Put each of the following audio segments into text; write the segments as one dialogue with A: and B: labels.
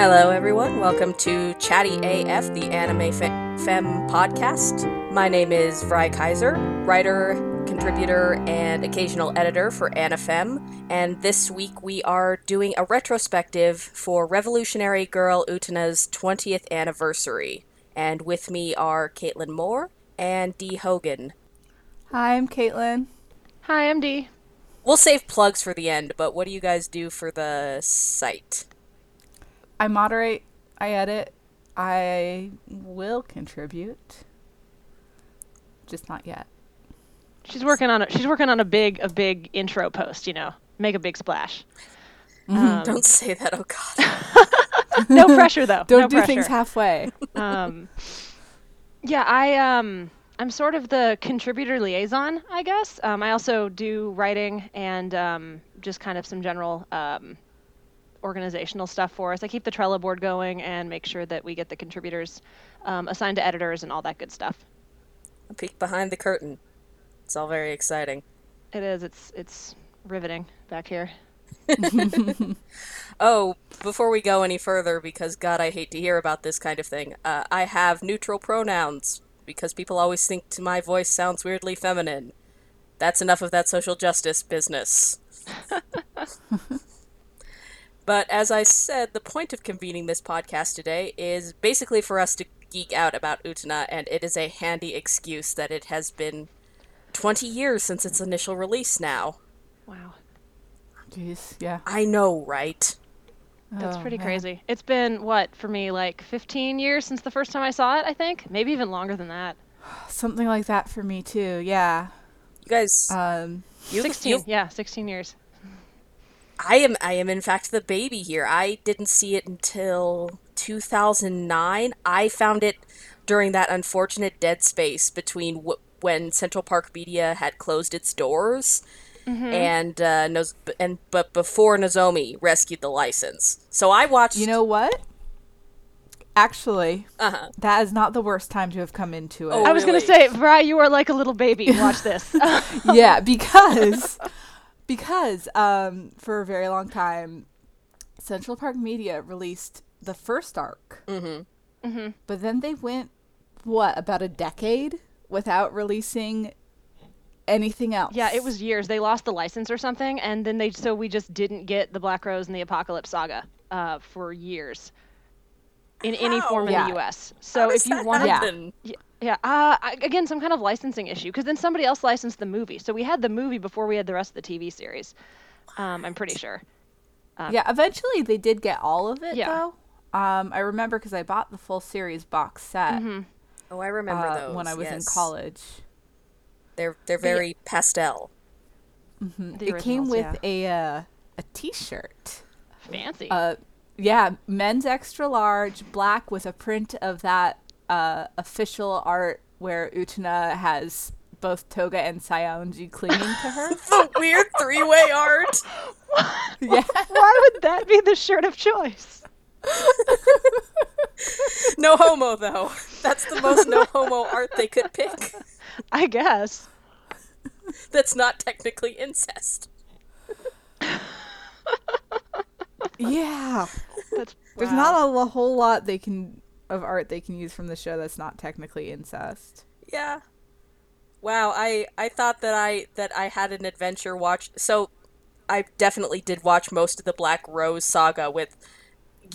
A: Hello, everyone. Welcome to Chatty AF, the Anime Fe- Fem podcast. My name is Vrai Kaiser, writer, contributor, and occasional editor for AniFem. And this week we are doing a retrospective for Revolutionary Girl Utena's 20th anniversary. And with me are Caitlin Moore and Dee Hogan.
B: Hi, I'm Caitlin.
C: Hi, I'm Dee.
A: We'll save plugs for the end, but what do you guys do for the site?
B: I moderate, I edit, I will contribute. Just not yet.
C: She's working on a she's working on a big a big intro post, you know. Make a big splash.
A: Um, Don't say that, oh god.
C: no pressure though.
B: Don't
C: no
B: do
C: pressure.
B: things halfway.
C: um Yeah, I um I'm sort of the contributor liaison, I guess. Um, I also do writing and um, just kind of some general um, organizational stuff for us. I keep the Trello board going and make sure that we get the contributors um, assigned to editors and all that good stuff.
A: A peek behind the curtain. It's all very exciting.
C: It is. It's it's riveting back here.
A: oh, before we go any further, because God, I hate to hear about this kind of thing, uh, I have neutral pronouns because people always think to my voice sounds weirdly feminine. That's enough of that social justice business. but as I said, the point of convening this podcast today is basically for us to geek out about Utena, and it is a handy excuse that it has been 20 years since its initial release now.
C: Wow.
B: Jeez, yeah.
A: I know, right?
C: That's
B: Oh,
C: pretty
B: man.
C: crazy. It's been what for me like 15 years since the first time I saw it, I think. Maybe even longer than that.
B: Something like that for me too. Yeah.
A: You guys,
B: Um,
A: you,
C: 16.
A: you-
C: Yeah, 16 years.
A: I am I am in fact the baby here. I didn't see it until 2009. I found it during that unfortunate dead space between w- when Central Park Media had closed its doors and uh, Noz- and but before Nozomi rescued the license. So I watched
B: you know what? Actually,
A: uh-huh.
B: that is not the worst time to have come into it.
A: Oh,
C: I was going to say, Bri, you are like a little baby. Watch this.
B: yeah, because because um for a very long time Central Park Media released the first arc. Mm-hmm. Mm-hmm. But then they went what, about a decade without releasing anything else.
C: yeah, it was years. They lost the license or something and then they so we just didn't get the Black Rose and the Apocalypse saga uh, for years. In any form in
B: Yeah.
C: the US. So if you
A: that
C: wanted? Yeah, yeah. Uh, again, some kind of licensing issue because then somebody else licensed the movie. So we had the movie before we had the rest of the TV series. Um, I'm pretty sure.
B: Yeah, eventually they did get all of it
C: Yeah.
B: though. Um, I remember because I bought the full series box set
A: Oh, I remember
B: uh,
A: those
B: when I was in college.
A: They're they're very pastel.
C: The
B: it came with
C: yeah.
B: a uh, a T-shirt.
C: fancy.
B: Uh, yeah, men's extra large, black with a print of that uh, official art where Utena has both Toga and Saionji clinging to her.
A: The weird three-way art.
B: yeah,
C: Why would that be the shirt of choice?
A: No homo though. That's the most no homo art they could pick.
C: I guess.
A: That's not technically incest.
B: Yeah. There's not a whole lot they can of art they can use from the show that's not technically incest.
A: Yeah. Wow, I I thought that I that I had an adventure watch. So I definitely did watch most of the Black Rose saga with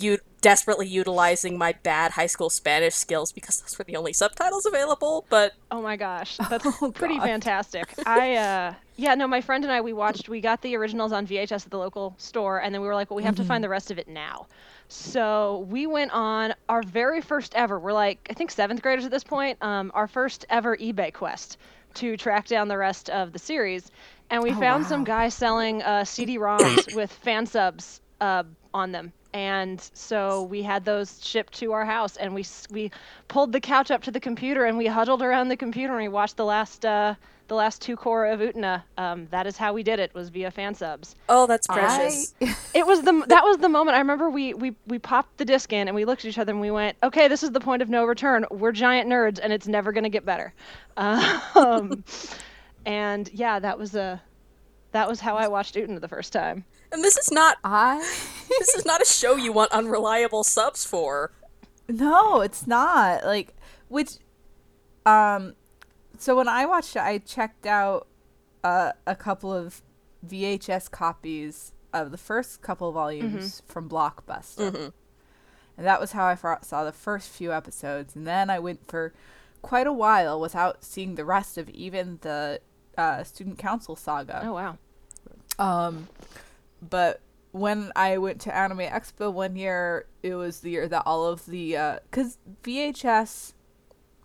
A: you desperately utilizing my bad high school Spanish skills because those were the only subtitles available, but
C: Oh my gosh, that's
B: Oh,
C: pretty
B: God.
C: fantastic. I uh yeah, no, my friend and I we watched we got the originals on VHS at the local store and then we were like, well, we have to find the rest of it now. So we went on our very first ever. We're like I think 7th graders at this point. Um our first ever eBay quest to track down the rest of the series and we
B: Oh,
C: found some
B: wow.
C: guy selling uh CD-ROMs with fan subs uh on them. And so we had those shipped to our house, and we we pulled the couch up to the computer, and we huddled around the computer, and we watched the last uh, the last two cour of Utena. Um, that is how we did it. Was via fan subs.
A: oh, that's precious.
B: I,
C: It was the that was the moment. I remember we we we popped the disc in, and we looked at each other, and we went, "Okay, this is the point of no return. We're giant nerds, and it's never gonna get better." Um, and yeah, that was a that was how I watched Utena the first time.
A: And this is not
B: I
A: this is not a show you want unreliable subs for.
B: No, it's not. Like which um so when I watched it I checked out uh, a couple of VHS copies of the first couple volumes from Blockbuster. And that was how I saw the first few episodes and then I went for quite a while without seeing the rest of even the uh, student council saga.
C: Oh wow.
B: Um, but when I went to Anime Expo one year, it was the year that all of the uh, cause VHS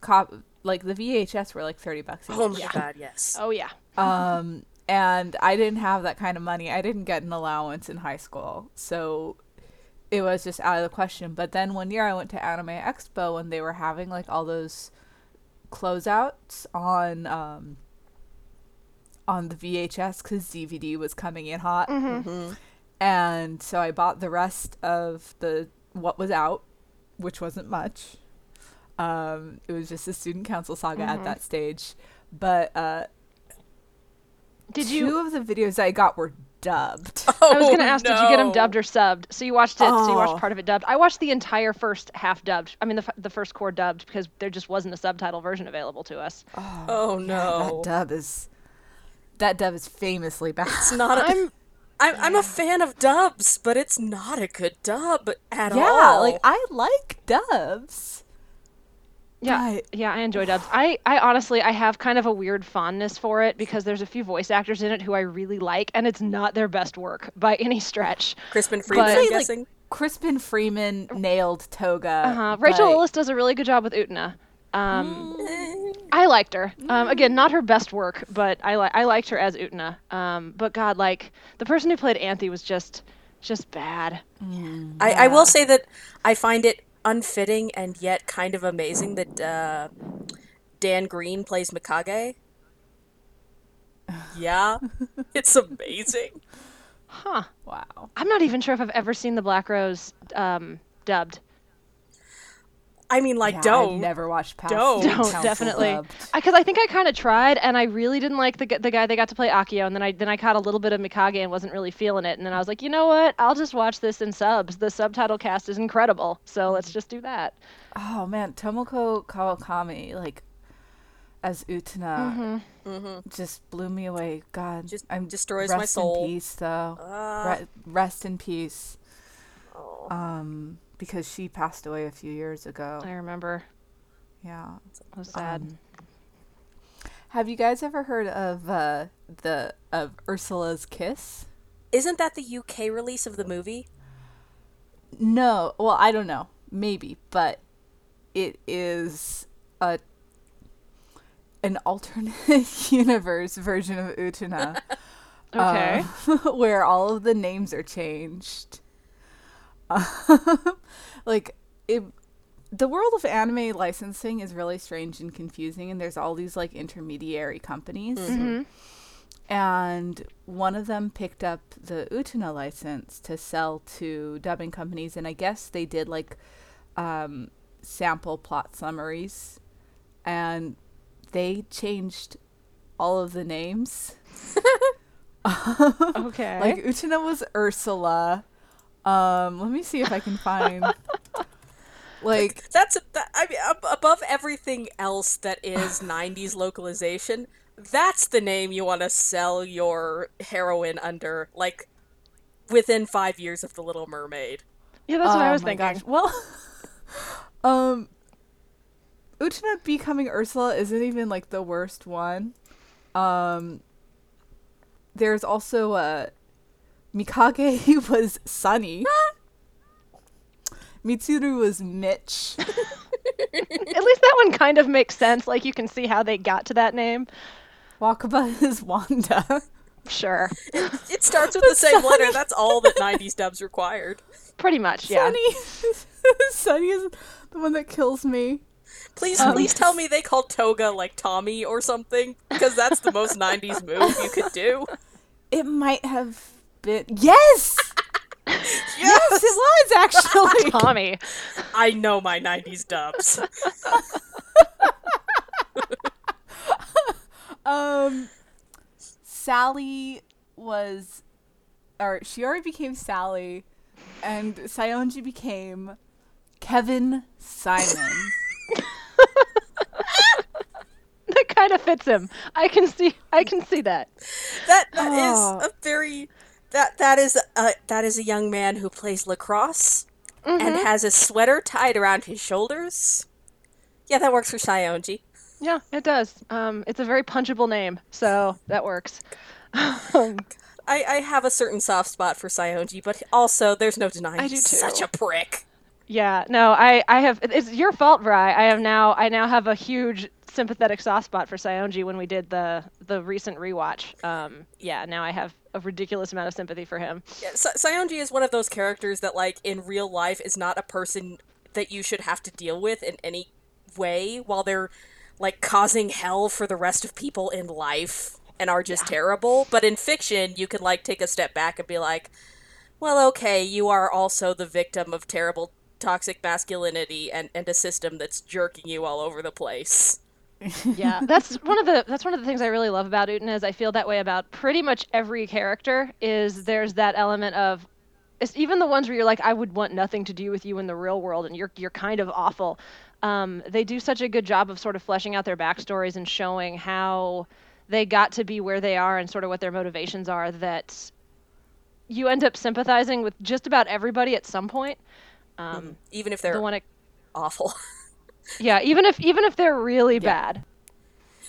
B: cop like the VHS were like thirty bucks.
A: Oh my god, yes.
C: Oh yeah.
B: Um, and I didn't have that kind of money. I didn't get an allowance in high school, so it was just out of the question. But then one year I went to Anime Expo and they were having like all those closeouts on um on the VHS because DVD was coming in hot, and so I bought the rest of the what was out, which wasn't much. Um, it was just a student council saga at that stage, but uh,
C: Did
B: two
C: you?
B: of the videos I got were dubbed.
C: I was gonna
A: Oh,
C: ask, did you get them dubbed or subbed? So you watched it. So you
B: Oh.
C: watched part of it dubbed. I watched the entire first half dubbed. I mean, the f- the first cour dubbed because there just wasn't a subtitle version available to us.
A: Oh no.
B: that dub is that dub is famously bad.
A: It's not a,
C: I'm
A: I'm I'm a fan of dubs, but it's not a good dub at
B: yeah,
A: all.
B: like I like dubs.
C: Yeah,
B: But-
C: yeah, I enjoy dubs. I, I honestly, I have kind of a weird fondness for it because there's a few voice actors in it who I really like, and it's not their best work by any stretch.
A: Crispin Freeman,
C: But-
A: I'm
B: Like. Crispin Freeman nailed Toga.
C: Uh-huh. Rachel
B: but-
C: Lillis does a really good job with Utena. Um, I liked her. Um, again, not her best work, but I li- I liked her as Utena. Um, but God, like the person who played Anthy was just just bad.
A: I, I will say that I find it unfitting and yet kind of amazing that uh, Dan Green plays Mikage. Yeah, it's amazing.
C: Huh.
B: Wow.
C: I'm not even sure if I've ever seen the Black Rose um, dubbed.
A: I mean, like,
B: Yeah,
A: don't.
B: I've never watched past
A: Don't.
C: Don't definitely because I, think I kind of tried and I really didn't like the the guy they got to play Akio and then I then I caught a little bit of Mikage and wasn't really feeling it and then I was like you know what I'll just watch this in subs the subtitle cast is incredible so let's just do that
B: Oh man, Tomoko Kawakami, like as Utena, just blew me away. God,
A: Just
B: I'm
A: destroys
B: rest
A: my soul.
B: Rest in peace, though.
A: Ah.
B: Re- rest in peace.
A: Oh.
B: Um, because she passed away a few years ago.
C: I remember
B: Yeah.
C: it was sad
B: Um, Have you guys ever heard of uh the of Ursula's Kiss?
A: Isn't that the UK release of the movie?
B: No. Well, I don't know. Maybe, but it is a an alternate universe version of Utena.
C: okay
B: um, where all of the names are changed. like it the world of anime licensing is really strange and confusing and there's all these like intermediary companies. And one of them picked up the Utena license to sell to dubbing companies and I guess they did like um, sample plot summaries and they changed all of the names.
C: okay
B: Like Utena was Ursula. Um, let me see if I can find like
A: That's that, I mean, above everything else that is '90s localization. That's the name you want to sell your heroine under, like within five years of The Little Mermaid.
C: yeah that's what I
B: oh
C: was thinking
B: gosh. Well, um, Utena becoming Ursula isn't even like the worst one. Um, there's also uh, Mikage was Sunny. Mitsuru was Mitch.
C: at least that one kind of makes sense like you can see how they got to that name
B: Wakaba is Wanda.
C: sure
A: It starts with the same letter. That's all that '90s dubs required.
C: pretty much yeah
B: Sunny. Sunny is the one that kills me.
A: Please, um, please tell me they called Toga like Tommy or something, because that's the most '90s move you could do.
B: It might have been. Yes! yes, it was actually.
C: Tommy
A: I know my '90s dubs.
B: um, Sally was or she already became Sally, and Saionji became Kevin Simon.
C: that kind of fits him. I can see. I can see that.
A: That that is
B: Oh.
A: a very that that is a that is a young man who plays lacrosse and has a sweater tied around his shoulders. Yeah, that works for Saionji.
C: Yeah, it does. Um, it's a very punchable name, so that works.
A: I, I have a certain soft spot for Saionji, but also there's no denying
C: I
A: he's
C: do
A: such a prick.
C: Yeah, no, I, I have. It's your fault, Bri. I have now. I now have a huge sympathetic soft spot for Saionji when we did the the recent rewatch. Um, yeah, now I have a ridiculous amount of sympathy for him.
A: Yeah, Sa- Saionji is one of those characters that, like, in real life is not a person that you should have to deal with in any way while they're, like, causing hell for the rest of people in life and are just terrible. But in fiction, you can, like, take a step back and be like, well, okay, you are also the victim of terrible toxic masculinity and, and a system that's jerking you all over the place.
C: yeah. That's one of the that's one of the things i really love about Utena is i feel that way about pretty much every character is there's that element of it's even the ones where you're like i would want nothing to do with you in the real world and you're you're kind of awful. Um, they do such a good job of sort of fleshing out their backstories and showing how they got to be where they are and sort of what their motivations are that you end up sympathizing with just about everybody at some point um,
A: Even if they're
C: the one it,
A: awful.
C: yeah even if even if they're really bad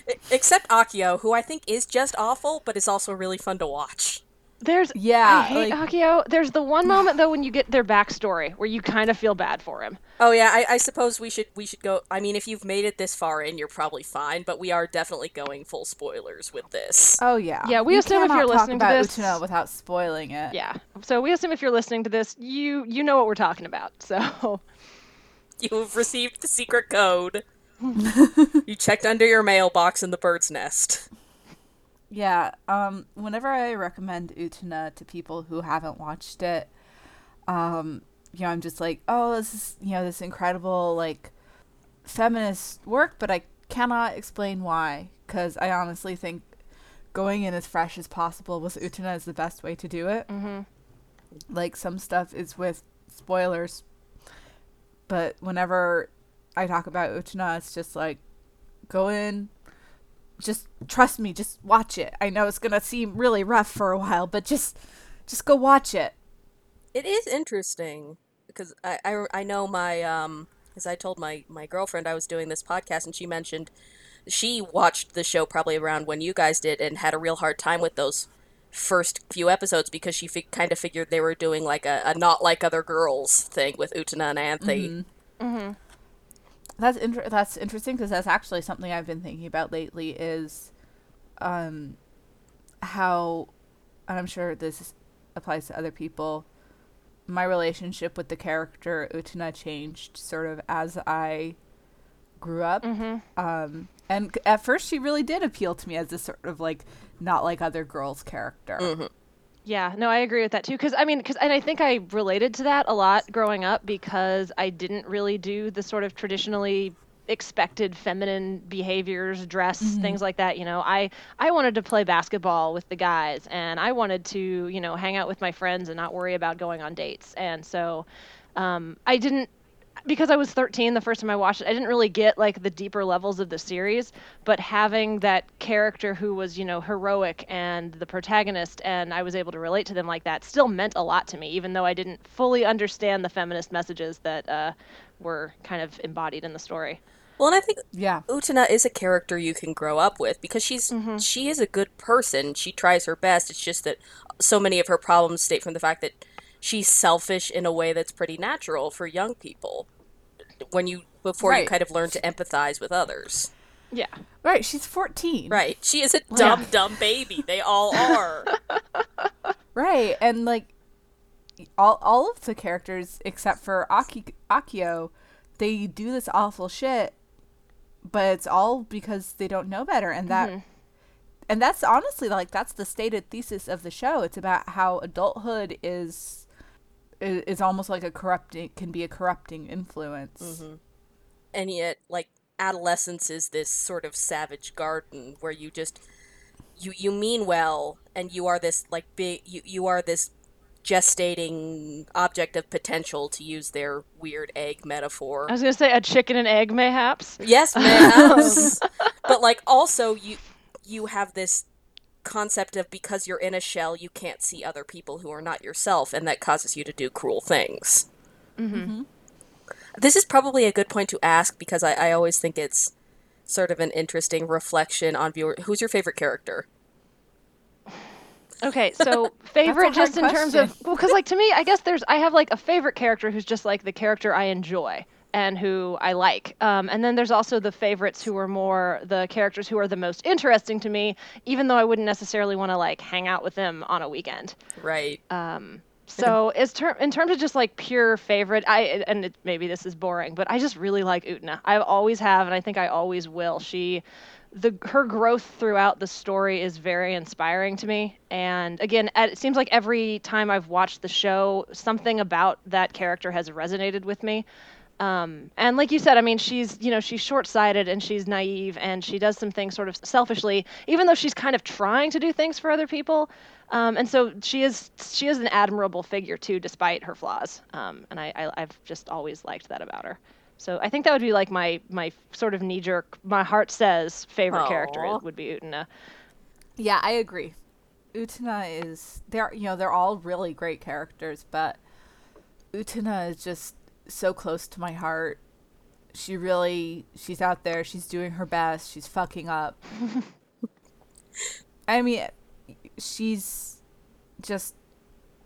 A: E- Except Akio, who I think is just awful, but is also really fun to watch.
C: There's
B: Yeah,
C: I hate
B: like-
C: Akio. There's the one moment though when you get their backstory where you kind of feel bad for him.
A: Oh yeah, I, I suppose we should we should go. I mean, if you've made it this far in, you're probably fine. But we are definitely going full spoilers with this.
B: Oh yeah.
C: Yeah, we
B: You
C: assume if you're
B: talk
C: listening to this-
B: Utena without spoiling it.
C: Yeah. So we assume if you're listening to this, you you know what we're talking about. So
A: You have received the secret code. you checked under your mailbox in the bird's nest.
B: Yeah, um, whenever I recommend Utena to people who haven't watched it, um, you know, I'm just like, oh, this is, you know, this incredible, like, feminist work, but I cannot explain why, because I honestly think going in as fresh as possible with Utena is the best way to do it. Mm-hmm. Like, some stuff is with spoilers, but whenever I talk about Utena, it's just like, go in, just trust me just watch it. I know it's gonna seem really rough for a while but just just go watch it.
A: It is interesting because I, I, I know my um as I told my my girlfriend I was doing this podcast and she mentioned she watched the show probably around when you guys did and had a real hard time with those first few episodes because she fi- kind of figured they were doing like a, a not like other girls thing with Utena and Anthy.
B: That's inter- that's interesting because that's actually something i've been thinking about lately is um how and i'm sure this applies to other people my relationship with the character utena changed sort of as i grew up. Um and at first she really did appeal to me as this sort of like not like other girls character
C: Yeah, no, I agree with that too. Because I mean, because and I think I related to that a lot growing up because I didn't really do the sort of traditionally expected feminine behaviors, dress, things like that. You know, I I wanted to play basketball with the guys, and I wanted to you know hang out with my friends and not worry about going on dates. And so, um, I didn't because I was 13 the first time I watched it, I didn't really get like the deeper levels of the series, but having that character who was, you know, heroic and the protagonist and I was able to relate to them like that still meant a lot to me even though I didn't fully understand the feminist messages that uh, were kind of embodied in the story.
A: Well, and I think
B: yeah
A: Utena is a character you can grow up with because she's she is a good person. She tries her best. It's just that so many of her problems state from the fact that she's selfish in a way that's pretty natural for young people. When you before you kind of learn to empathize with others.
C: Yeah.
B: right she's 14
A: Right. She is a dumb dumb baby. They all are.
B: Right, and like all all of the characters except for Aki, Akio, they do this awful shit, but it's all because they don't know better, and that mm-hmm. and that's honestly like that's the stated thesis of the show. It's about how adulthood is is, is almost like a corrupting can be a corrupting influence. Mm-hmm.
A: and yet like adolescence is this sort of savage garden where you just you you mean well and you are this like big you, you are this gestating object of potential to use their weird egg metaphor.
C: I was gonna say a chicken and egg mayhaps.
A: Yes, mayhaps. but like also you you have this concept of because you're in a shell you can't see other people who are not yourself and that causes you to do cruel things. Mm-hmm. This is probably a good point to ask because I, I always think it's sort of an interesting reflection on viewer. Who's your favorite character?
C: Okay, so favorite just in terms of well, because like to me, I guess there's I have like a favorite character who's just like the character I enjoy and who I like, um, and then there's also the favorites who are more the characters who are the most interesting to me, even though I wouldn't necessarily want to like hang out with them on a weekend.
A: Right.
C: Um, so as ter- in terms of just like pure favorite, I and it, maybe this is boring, but I just really like Utena. I always have, and I think I always will. She the her growth throughout the story is very inspiring to me. And again, it seems like every time I've watched the show, something about that character has resonated with me. Um, and like you said, I mean, she's you know she's short-sighted and she's naive and she does some things sort of selfishly, even though she's kind of trying to do things for other people. Um, and so she is she is an admirable figure too, despite her flaws. Um, and I, I I've just always liked that about her. So I think that would be like my my sort of knee jerk. My heart says favorite Aww. character would be Utena.
B: Yeah, I agree. Utena is they're you know they're all really great characters, but Utena is just so close to my heart. She really she's out there. She's doing her best. She's fucking up. I mean, she's just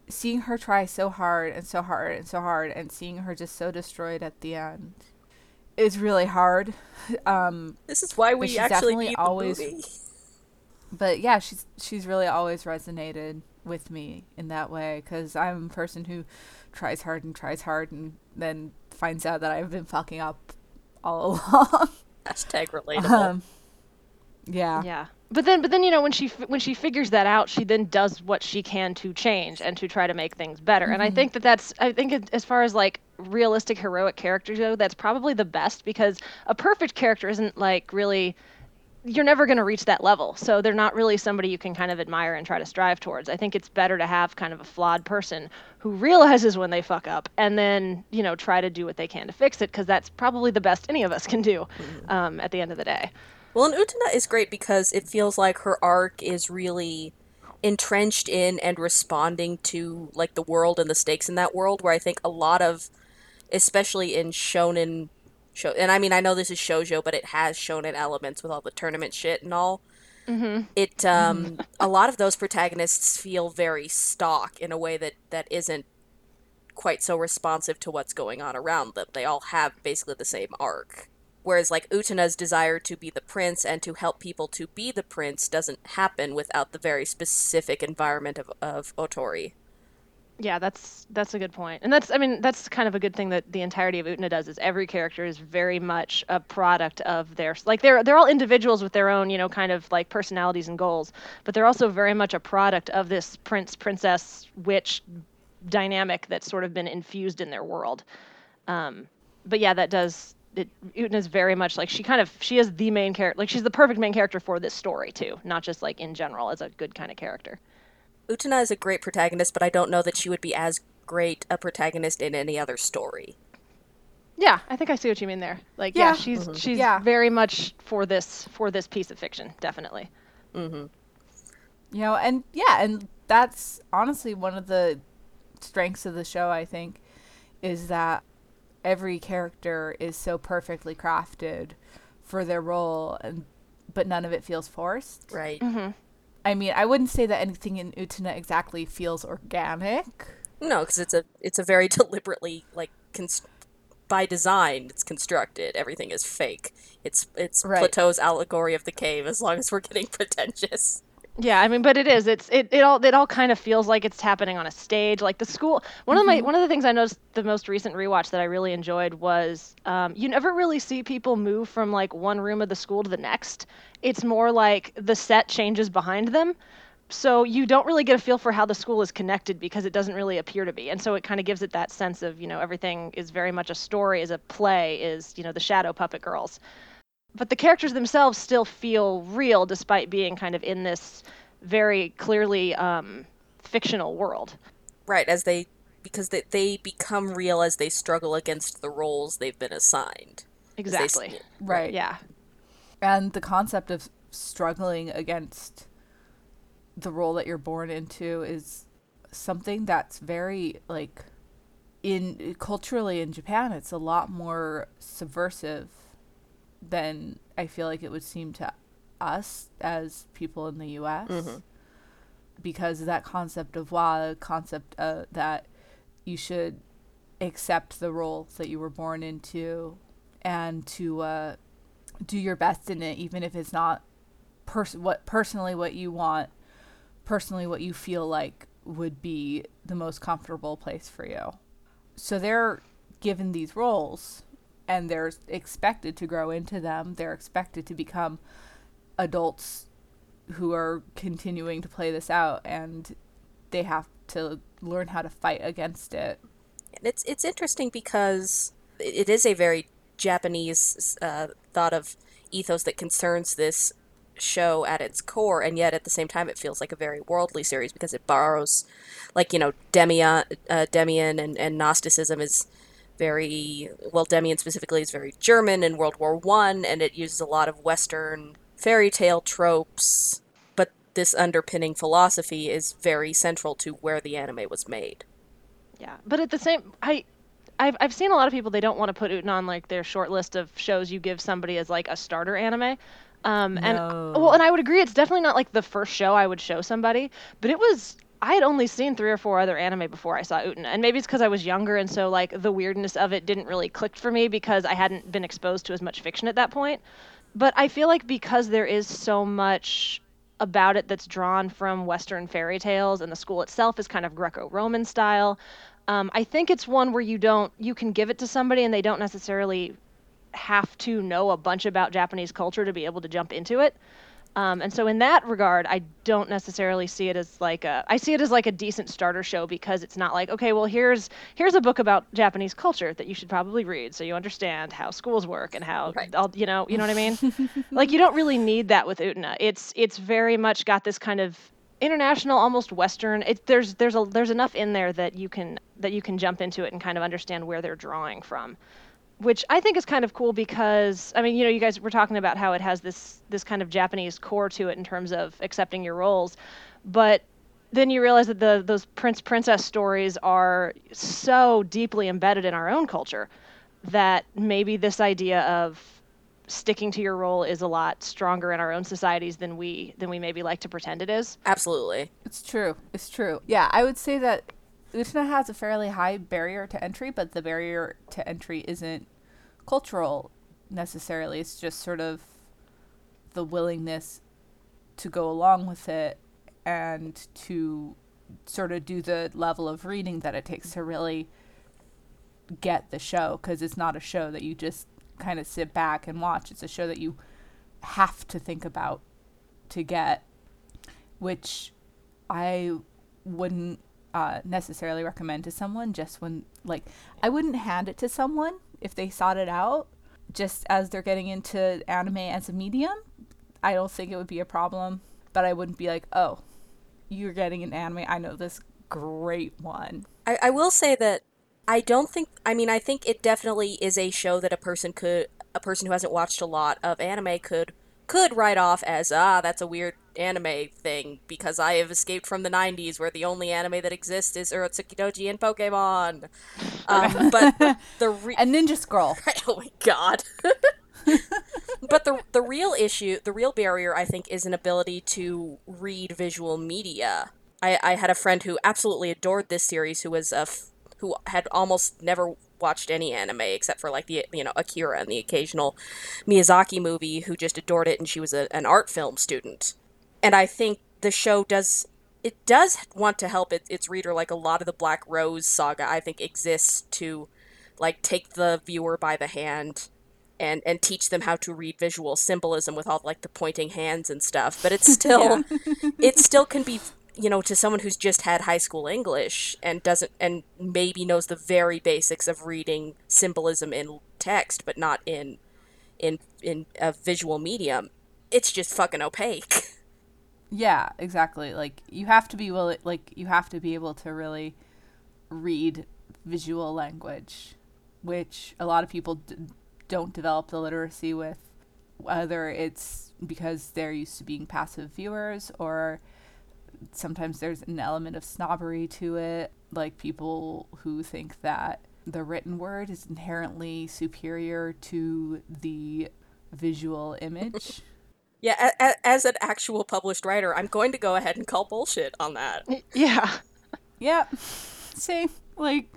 B: seeing her try so hard and so hard and so hard and seeing her just so destroyed at the end is really hard. Um,
A: this is why we actually beat always, the movie.
B: But yeah, she's she's really always resonated with me in that way because I'm a person who tries hard and tries hard and then finds out that I've been fucking up all along.
A: Hashtag relatable. Um,
B: yeah.
C: Yeah but then but then you know when she when she figures that out she then does what she can to change and to try to make things better mm-hmm. and i mm-hmm. think that that's i think it, as far as like realistic heroic characters go that's probably the best because a perfect character isn't like really you're never going to reach that level so they're not really somebody you can kind of admire and try to strive towards i think it's better to have kind of a flawed person who realizes when they fuck up and then you know try to do what they can to fix it because that's probably the best any of us can do mm-hmm. um, at the end of the day
A: well, and Utena is great because it feels like her arc is really entrenched in and responding to like the world and the stakes in that world. Where I think a lot of, especially in shonen show, and I mean I know this is shojo, but it has shonen elements with all the tournament shit and all. Mm-hmm. It um, a lot of those protagonists feel very stock in a way that that isn't quite so responsive to what's going on around them. They all have basically the same arc. Whereas like Utena's desire to be the prince and to help people to be the prince doesn't happen without the very specific environment of, of Otori.
C: Yeah, that's that's a good point. And that's I mean, that's kind of a good thing that the entirety of Utena does is every character is very much a product of their like they're they're all individuals with their own, you know, kind of like personalities and goals, but they're also very much a product of this prince princess witch dynamic that's sort of been infused in their world. Um, but yeah, that does it, is very much like she kind of she is the main character like she's the perfect main character for this story too not just like in general as a good kind of character
A: Utena is a great protagonist but I don't know that she would be as great a protagonist in any other story
C: yeah I think I see what you mean there like yeah, yeah she's mm-hmm. she's yeah. very much for this for this piece of fiction definitely
B: mm-hmm. you know and yeah and that's honestly one of the strengths of the show I think is that every character is so perfectly crafted for their role and but none of it feels forced.
A: Right. Mm-hmm.
B: I mean, I wouldn't say that anything in Utena exactly feels organic.
A: No, because it's a it's a very deliberately like const- by design it's constructed. Everything is fake. It's it's right. Plato's allegory of the cave. As long as we're getting pretentious.
C: Yeah, I mean, but it is. It's it, it all it all kind of feels like it's happening on a stage. Like the school. One mm-hmm. of my mm-hmm. one of the things I noticed the most recent rewatch that I really enjoyed was um, you never really see people move from like one room of the school to the next. It's more like the set changes behind them. So you don't really get a feel for how the school is connected because it doesn't really appear to be. And so it kind of gives it that sense of, you know, everything is very much a story, is a play, is, you know, the shadow puppet girls but the characters themselves still feel real despite being kind of in this very clearly um, fictional world.
A: Right, as they because they, they become real as they struggle against the roles they've been assigned.
C: Exactly.
A: They,
B: right.
C: Yeah.
B: And the concept of struggling against the role that you're born into is something that's very like in culturally in Japan it's a lot more subversive than I feel like it would seem to us as people in the US
A: mm-hmm.
B: because that concept of wa concept uh, that you should accept the role that you were born into and to uh, do your best in it even if it's not pers- what personally what you want personally what you feel like would be the most comfortable place for you. So they're given these roles and they're expected to grow into them. They're expected to become adults who are continuing to play this out and they have to learn how to fight against it.
A: And it's it's interesting because it is a very Japanese uh, thought of ethos that concerns this show at its core, and yet at the same time, it feels like a very worldly series because it borrows, like you know, Demian, uh, Demian, and, and Gnosticism is very well. Demian specifically is very German in World War One, and it uses a lot of Western fairy tale tropes. But this underpinning philosophy is very central to where the anime was made.
C: Yeah, but at the same, I I've I've seen a lot of people they don't want to put Utena on like their short list of shows you give somebody as like a starter anime. Um, and well, and I would agree, it's definitely not like the first show I would show somebody, but it was. I had only seen three or four other anime before I saw Utena, and maybe it's because I was younger, and so like the weirdness of it didn't really click for me because I hadn't been exposed to as much fiction at that point. But I feel like because there is so much about it that's drawn from Western fairy tales, and the school itself is kind of Greco-Roman style. Um, I think it's one where you don't you can give it to somebody and they don't necessarily have to know a bunch about Japanese culture to be able to jump into it. Um, and so in that regard, I don't necessarily see it as like a. I see it as like a decent starter show because it's not like okay, well here's here's a book about Japanese culture that you should probably read so you understand how schools work and how
A: Right.
C: all you know you know what I mean. like you don't really need that with Utena. It's it's very much got this kind of international, almost Western. It, there's there's a there's enough in there that you can that you can jump into it and kind of understand where they're drawing from which I think is kind of cool because I mean, you know, you guys were talking about how it has this this kind of Japanese core to it in terms of accepting your roles, but then you realize that the those prince princess stories are so deeply embedded in our own culture that maybe this idea of sticking to your role is a lot stronger in our own societies than we than we maybe like to pretend it is.
A: Absolutely.
B: It's true. It's true. Yeah, I would say that Utena has a fairly high barrier to entry, but the barrier to entry isn't cultural necessarily. It's just sort of the willingness to go along with it and to sort of do the level of reading that it takes to really get the show because it's not a show that you just kind of sit back and watch. It's a show that you have to think about to get, which I wouldn't uh, necessarily recommend to someone just when, like, I wouldn't hand it to someone if they sought it out just as they're getting into anime as a medium. I don't think it would be a problem, but I wouldn't be like, oh, you're getting an anime. I know this great one.
A: I, I will say that I don't think. I mean, I think it definitely is a show that a person could, a person who hasn't watched a lot of anime could could write off as ah, that's a weird anime thing because I have escaped from the '90s where the only anime that exists is Urotsuki Doji and Pokemon. Um, but the re-
B: And Ninja Scroll.
A: oh my god. but the the real issue, the real barrier, I think, is an ability to read visual media. I, I had a friend who absolutely adored this series, who was a f- who had almost never watched any anime except for like the you know Akira and the occasional Miyazaki movie, who just adored it, and she was a, an art film student. And I think the show does it does want to help it, its reader, like a lot of the Black Rose saga. I think exists to like take the viewer by the hand and and teach them how to read visual symbolism with all like the pointing hands and stuff. But it's still it still can be you know to someone who's just had high school english and doesn't and maybe knows the very basics of reading symbolism in text but not in in in a visual medium it's just fucking opaque
B: Yeah, exactly. Like you have to be willing like you have to be able to really read visual language, which a lot of people d- don't develop the literacy with, whether it's because they're used to being passive viewers or sometimes there's an element of snobbery to it, like people who think that the written word is inherently superior to the visual image.
A: Yeah, a- a- as an actual published writer, I'm going to go ahead and call bullshit on that.
C: Yeah.
B: yeah, same. Like,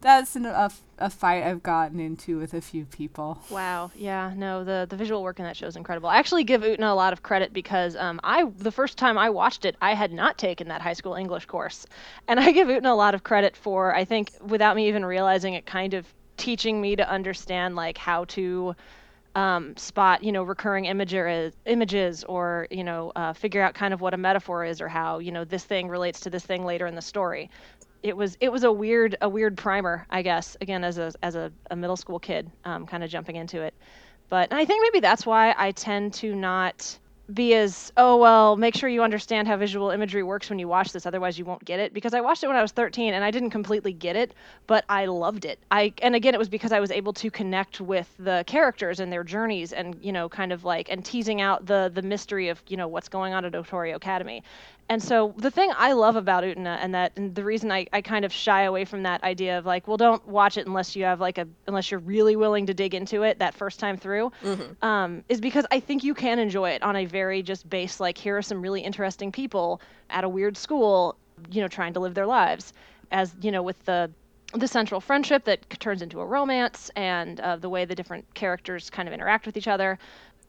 B: that's an, a, a fight I've gotten into with a few people.
C: Wow. Yeah. No, the the visual work in that show is incredible. I actually give Utena a lot of credit because um, I the first time I watched it, I had not taken that high school English course, and I give Utena a lot of credit for I think without me even realizing it, kind of teaching me to understand like how to. Um, spot you know recurring imager, images or you know uh, figure out kind of what a metaphor is or how you know this thing relates to this thing later in the story it was it was a weird a weird primer, I guess. Again, as a as a, a middle school kid, um, kind of jumping into it. But I think maybe that's why I tend to not be as oh well make sure you understand how visual imagery works when you watch this otherwise you won't get it. Because i watched it when i was 13 and i didn't completely get it but i loved it. I and again it was because i was able to connect with the characters and their journeys and you know kind of like and teasing out the the mystery of you know what's going on at Otorio Academy and so the thing I love about Utena and that and the reason I, I kind of shy away from that idea of like, well, don't watch it unless you have like a unless you're really willing to dig into it that first time through, mm-hmm. um, is because I think you can enjoy it on a very just base like here are some really interesting people at a weird school, you know, trying to live their lives, as you know, with the the central friendship that turns into a romance and uh, the way the different characters kind of interact with each other.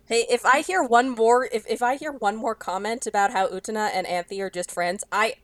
A: Hey, if I hear one more, if, if I hear one more comment about how Utena and Anthy are just friends, I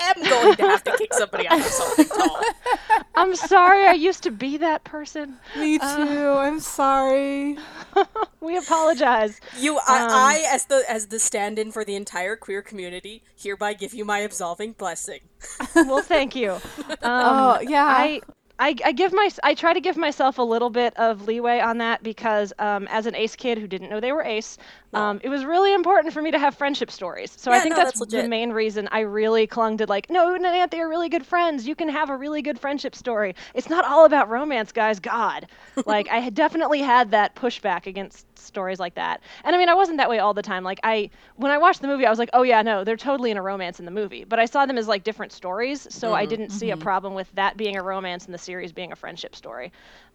A: am going to have to kick somebody out of something tall.
C: I'm sorry, I used to be that person.
B: Me uh, too. Uh, I'm sorry.
C: we apologize.
A: You, I, um, I, as the as the stand-in for the entire queer community, hereby give you my absolving blessing.
C: well, thank you. Um,
B: oh yeah.
C: I I, I give my I try to give myself a little bit of leeway on that because um, as an ace kid who didn't know they were ace, um, it was really important for me to have friendship stories. So
A: yeah,
C: I think
A: no,
C: that's,
A: that's
C: the main reason I really clung to like, no, and Anthy are really good friends. You can have a really good friendship story. It's not all about romance, guys. God, like I had definitely had that pushback against stories like that. And I mean, I wasn't that way all the time. Like I, when I watched the movie, I was like, oh yeah, no, they're totally in a romance in the movie. But I saw them as like different stories, so mm-hmm. I didn't see mm-hmm. a problem with that being a romance and the series being a friendship story.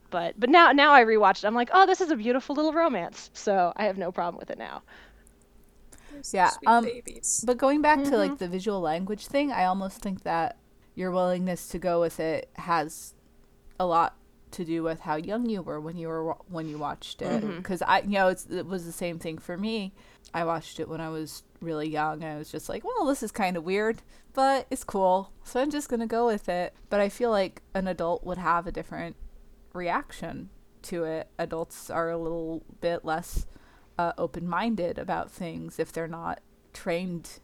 C: But but now now I rewatched. It, I'm like, oh, this is a beautiful little romance. So I have no problem with it now.
B: yeah. Um. Babies. But going back mm-hmm. to like mm-hmm. the visual language thing, I almost think that your willingness to go with it has a lot to do with how young you were when you were when you watched it because mm-hmm. I you know it was the same thing for me. I watched it when I was really young. I was just like, well, this is kind of weird, but it's cool, so I'm just gonna go with it. But I feel like an adult would have a different reaction to it. Adults are a little bit less uh, open-minded about things if they're not trained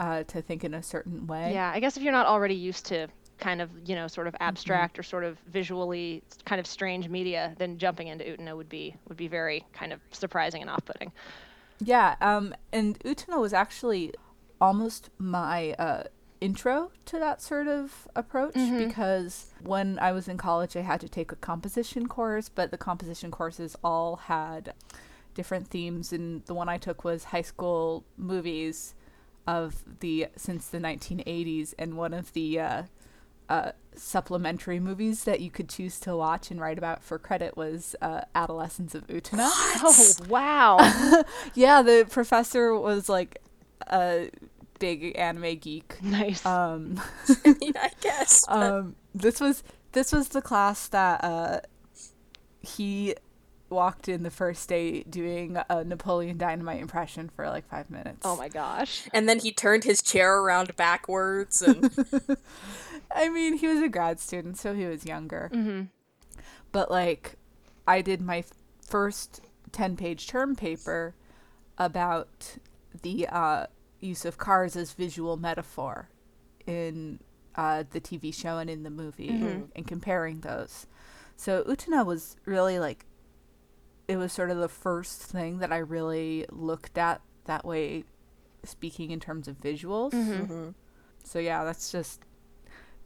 B: uh, to think in a certain way.
C: Yeah, I guess if you're not already used to kind of you know sort of mm-hmm. abstract mm-hmm. or sort of visually kind of strange media, then jumping into Utena would be would be very kind of surprising and off-putting.
B: Yeah, um, and Utena was actually almost my uh, intro to that sort of approach mm-hmm. because when I was in college, I had to take a composition course, but the composition courses all had different themes, and the one I took was high school movies of the since the 1980s, and one of the uh, uh, supplementary movies that you could choose to watch and write about for credit was uh, Adolescence of Utena.
C: Oh, wow.
B: yeah, the professor was like a big anime geek.
C: Nice.
B: Um,
A: I mean, I guess.
B: But... Um, this was this was the class that uh, he walked in the first day doing a Napoleon Dynamite impression for like five minutes.
C: Oh my gosh.
A: And then he turned his chair around backwards and
B: I mean, he was a grad student, so he was younger.
C: Mm-hmm.
B: But like, I did my first ten-page term paper about the uh, use of cars as visual metaphor in uh, the TV show and in the movie, mm-hmm. and comparing those. So Utena was really like, it was sort of the first thing that I really looked at that way, speaking in terms of visuals.
C: Mm-hmm. mm-hmm.
B: So yeah, that's just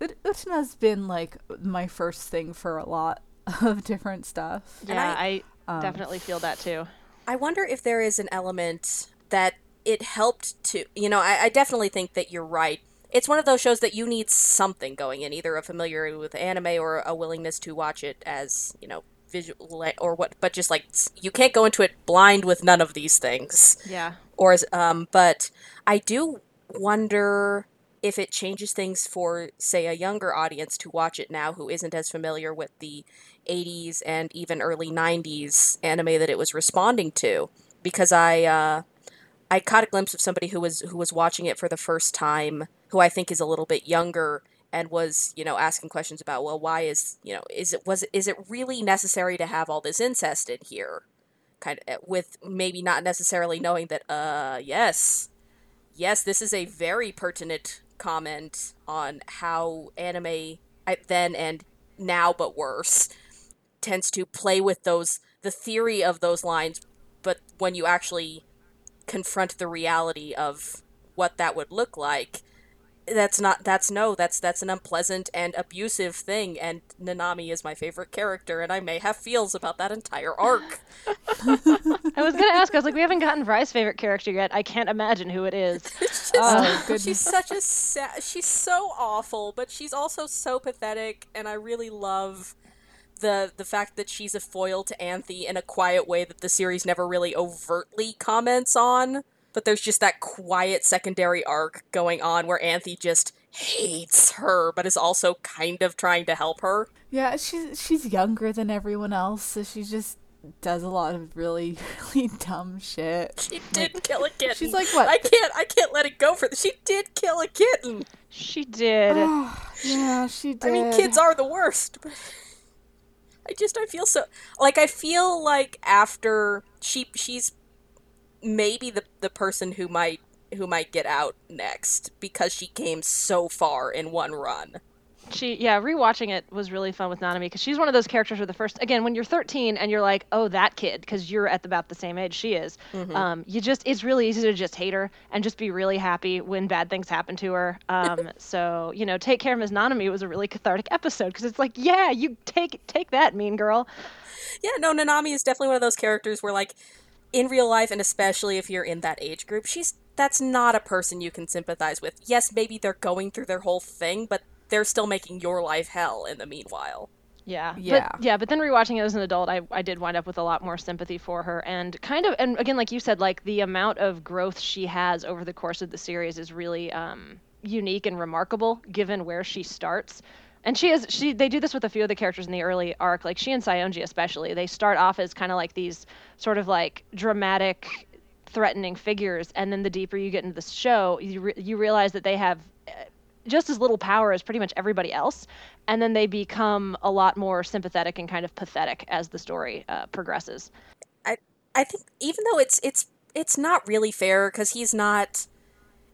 B: Utena's been like my first thing for a lot of different stuff.
C: Yeah, I, I um, definitely feel that too.
A: I wonder if there is an element that it helped to, you know, I, I definitely think that you're right. It's one of those shows that you need something going in, either a familiarity with anime or a willingness to watch it as, you know, visual or what, but just like you can't go into it blind with none of these things.
C: Yeah.
A: Or um, but I do wonder if it changes things for, say, a younger audience to watch it now who isn't as familiar with the 80s and even early 90s anime that it was responding to. Because I, uh, I caught a glimpse of somebody who was who was watching it for the first time, who I think is a little bit younger, and was you know asking questions about well why is you know is it was is it really necessary to have all this incest in here, kind of with maybe not necessarily knowing that uh yes, yes this is a very pertinent comment on how anime then and now but worse tends to play with those the theory of those lines but when you actually confront the reality of what that would look like that's not that's no that's that's an unpleasant and abusive thing and nanami is my favorite character and i may have feels about that entire arc.
C: I was gonna ask i was like we haven't gotten Vrai's favorite character yet. I can't imagine who it is.
A: Just, oh, oh she's such a sad she's so awful but she's also so pathetic and i really love the the fact that she's a foil to anthy in a quiet way that the series never really overtly comments on but there's just that quiet secondary arc going on where Anthy just hates her, but is also kind of trying to help her.
B: Yeah, she's she's younger than everyone else, so she just does a lot of really really dumb shit.
A: She did like, kill a kitten.
B: She's like what?
A: I can't I can't let it go for this. She did kill a kitten.
C: She did.
B: Ah, yeah, she did. I
A: mean, kids are the worst. But I just I feel so like I feel like after she she's maybe the the person who might who might get out next because she came so far in one run.
C: She yeah, rewatching it was really fun with Nanami because she's one of those characters where the first again when you're 13 and you're like oh that kid because you're at about the same age she is. Mm-hmm. Um, you just it's really easy to just hate her and just be really happy when bad things happen to her. Um, so you know take care of Ms. Nanami was a really cathartic episode because it's like yeah you take take that mean girl.
A: Yeah, no, Nanami is definitely one of those characters where like in real life and especially if you're in that age group, she's that's not a person you can sympathize with. Yes, maybe they're going through their whole thing, but they're still making your life hell in the meanwhile.
C: Yeah. Yeah. But, yeah, but then rewatching it as an adult, I, I did wind up with a lot more sympathy for her and kind of and again like you said like the amount of growth she has over the course of the series is really um unique and remarkable given where she starts and she is she they do this with a few of the characters in the early arc like she and Saionji especially. They start off as kind of like these sort of like dramatic threatening figures and then the deeper you get into the show you re- you realize that they have uh, just as little power as pretty much everybody else and then they become a lot more sympathetic and kind of pathetic as the story uh, progresses.
A: I i think even though it's it's it's not really fair because he's not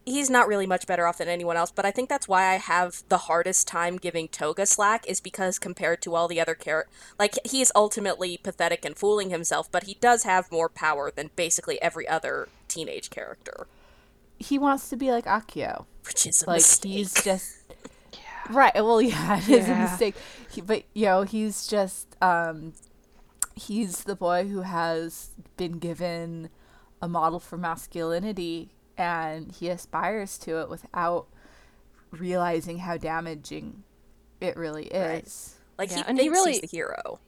A: he's not really much better off than anyone else, but I think that's why I have the hardest time giving Toga slack is because compared to all the other characters, like he's ultimately pathetic and fooling himself, but he does have more power than basically every other teenage character.
B: He wants to be like Akio,
A: which is
B: like
A: mistake.
B: he's just yeah. right. Well, yeah, it is yeah. a mistake. He, but you know, he's just um, he's the boy who has been given a model for masculinity and he aspires to it without realizing how damaging it really is.
A: Right. Like yeah, he and he really, he's the hero.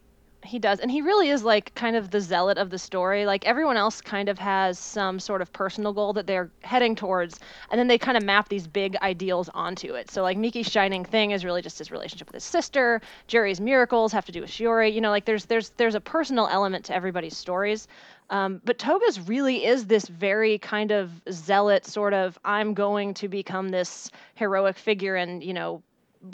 C: He does, and he really is like kind of the zealot of the story. Like everyone else, kind of has some sort of personal goal that they're heading towards, and then they kind of map these big ideals onto it. So like Miki's shining thing is really just his relationship with his sister. Juri's miracles have to do with Shiori. You know, like there's there's there's a personal element to everybody's stories, um, but Toga's really is this very kind of zealot sort of I'm going to become this heroic figure and you know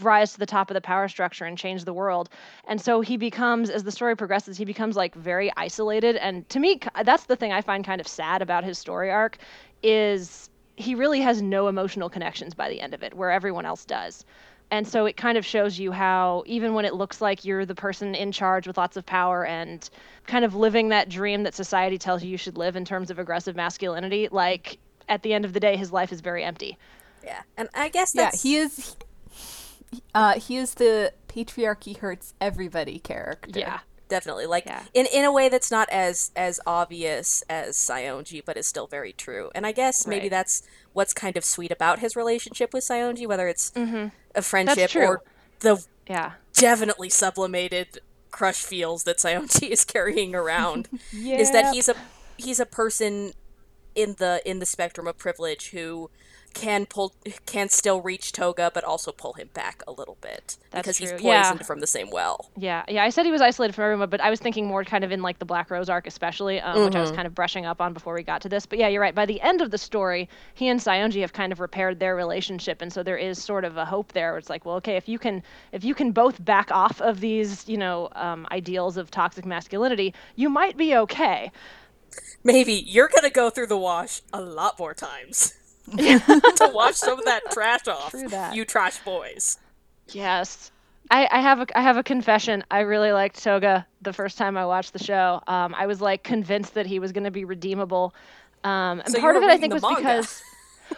C: rise to the top of the power structure and change the world. And so he becomes, as the story progresses, he becomes like very isolated. And to me, that's the thing I find kind of sad about his story arc is he really has no emotional connections by the end of it, where everyone else does. And so it kind of shows you how, even when it looks like you're the person in charge with lots of power and kind of living that dream that society tells you you should live in terms of aggressive masculinity, like at the end of the day, his life is very empty.
A: Yeah. And I guess
B: that's. Yeah, he is. Uh, he is the patriarchy hurts everybody character.
C: Yeah.
A: definitely like
C: Yeah.
A: in in a way that's not as as obvious as Saionji, but is still very true. And I guess maybe
C: Right.
A: that's what's kind of sweet about his relationship with Saionji, whether it's a friendship
C: Mm-hmm. true.
A: or the
C: Yeah.
A: definitely sublimated crush feels that Saionji is carrying around. Is that he's a he's a person in the in the spectrum of privilege who can pull can still reach Toga but also pull him back a little bit
C: That's
A: because he's poisoned
C: Yeah.
A: from the same well.
C: Yeah, yeah. I said he was isolated from everyone, but I was thinking more kind of in like the Black Rose arc, especially, um, which I was kind of brushing up on before we got to this. But yeah, you're right. By the end of the story, he and Saionji have kind of repaired their relationship, and so there is sort of a hope there. Where it's like, well, okay, if you can, if you can both back off of these, you know, um, ideals of toxic masculinity, you might be okay.
A: Maybe you're gonna go through the wash a lot more times to wash some of that trash off.
C: True that.
A: You trash boys.
C: Yes. I, I have a I have a confession. I really liked Toga the first time I watched the show. Um, I was like convinced that he was going to be redeemable. Um, and
A: So
C: part of it I think was
A: manga.
C: because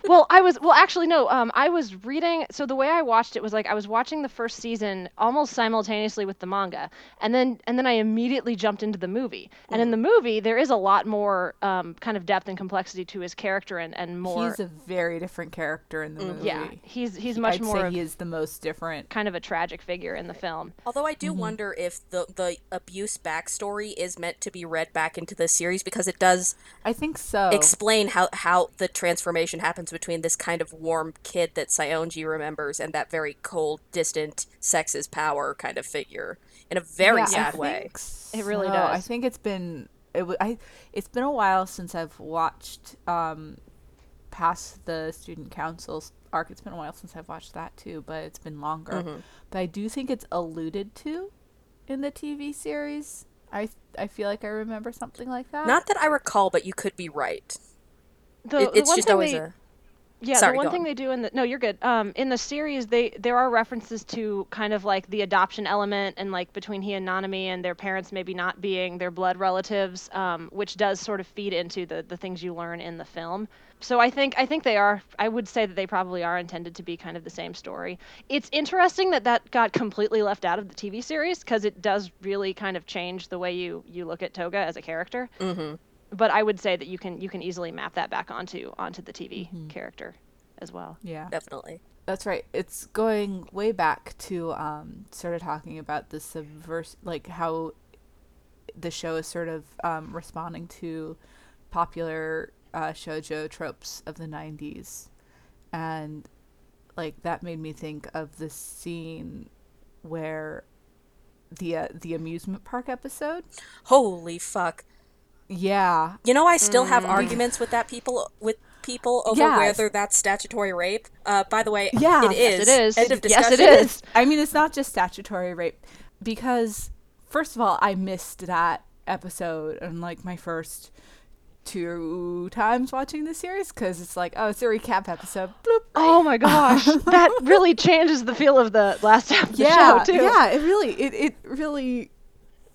C: well, I was well actually no, um, I was reading so the way I watched it was like I was watching the first season almost simultaneously with the manga. And then and then I immediately jumped into the movie. And in the movie there is a lot more um, kind of depth and complexity to his character and, and more
B: He's a very different character in the movie.
C: yeah, he's he's much
B: I'd
C: more
B: say he is the most different.
C: kind of a tragic figure in the film.
A: Although I do wonder if the the abuse backstory is meant to be read back into the series because it does
B: I think so.
A: explain how how the transformation happens between this kind of warm kid that Saionji remembers and that very cold, distant, sexist power kind of figure in a very
B: Yeah, I
A: sad way.
B: think
C: It really
B: so. I think it's been it. W- I it's been a while since I've watched um, past the student council arc. It's been a while since I've watched that too, but it's been longer.
A: Mm-hmm.
B: But I do think it's alluded to in the TV series. I I feel like I remember something like that.
A: Not that I recall, but you could be right.
C: The,
A: It,
C: the
A: it's
C: one
A: just
C: thing
A: always
C: they-
A: a
C: Yeah,
A: Sorry,
C: the one thing
A: on.
C: they do in the no, you're good. Um, in the series, they there are references to kind of like the adoption element and like between he and Nanami and their parents maybe not being their blood relatives, um, which does sort of feed into the the things you learn in the film. So I think I think they are. I would say that they probably are intended to be kind of the same story. It's interesting that that got completely left out of the TV series because it does really kind of change the way you you look at Toga as a character. Mm-hmm. But I would say that you can you can easily map that back onto onto the TV character as well.
B: yeah,
A: definitely.
B: That's right. It's going way back to um, sort of talking about the subvers, like how the show is sort of um, responding to popular uh, shojo tropes of the '90s, and like that made me think of the scene where the uh, the amusement park episode.
A: Holy fuck!
B: Yeah,
A: You know, I still have arguments with that people with people over
B: Yes.
A: whether that's statutory rape. Uh, by the way,
B: Yeah.
A: it is.
C: Yes, it is.
A: End of
C: Yes, it
A: discussion.
C: is.
B: I mean, it's not just statutory rape because, first of all, I missed that episode and like my first two times watching the series because it's like, oh, it's a recap episode. Bloop.
C: Oh my gosh, that really changes the feel of the last half of the
B: Yeah,
C: show too.
B: yeah, it really, it, it really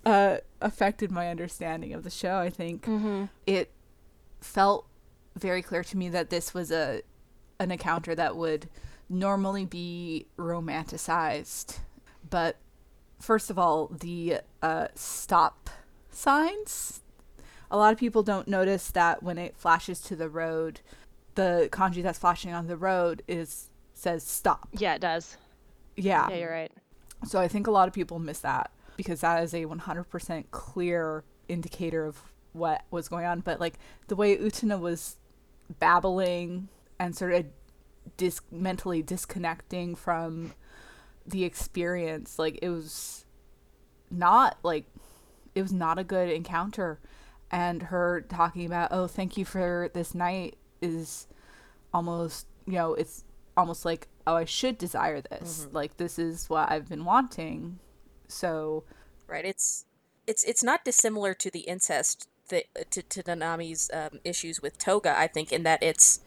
B: uh, affected my understanding of the show. I think
C: Mm-hmm.
B: it felt very clear to me that this was a an encounter that would normally be romanticized, but first of all, the uh, stop signs. A lot of people don't notice that when it flashes to the road, the kanji that's flashing on the road is says stop.
C: Yeah, it does.
B: Yeah.
C: Yeah, you're right.
B: So I think a lot of people miss that because that is a 100% clear indicator of what was going on. But like the way Utena was babbling and sort of dis- mentally disconnecting from the experience, like it was not like it was not a good encounter. And her talking about, oh, thank you for this night is almost, you know, it's almost like, oh, I should desire this. Mm-hmm. Like this is what I've been wanting. So
A: Right. It's it's it's not dissimilar to the incest that to to Nanami's um, issues with Toga. I think in that it's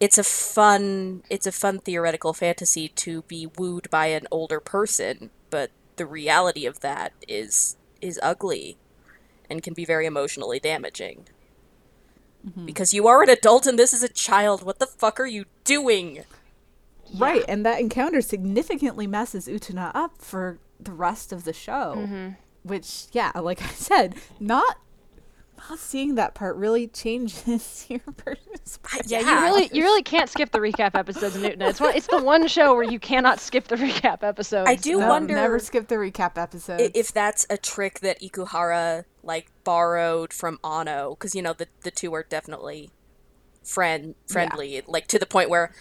A: it's a fun it's a fun theoretical fantasy to be wooed by an older person, but the reality of that is is ugly and can be very emotionally damaging. Because you are an adult and this is a child. What the fuck are you doing?
B: Right, and that encounter significantly messes Utena up for the rest of the show.
C: Mm-hmm.
B: Which, yeah, like I said, not not seeing that part really changes your perspective.
C: Yeah, you really you really can't skip the recap episodes of Utena. It's one, it's the one show where you cannot skip the recap episodes.
A: I do
B: No,
A: wonder
B: never skip the recap episode.
A: if that's a trick that Ikuhara like borrowed from Anno, because you know the the two are definitely friend friendly, like to the point where.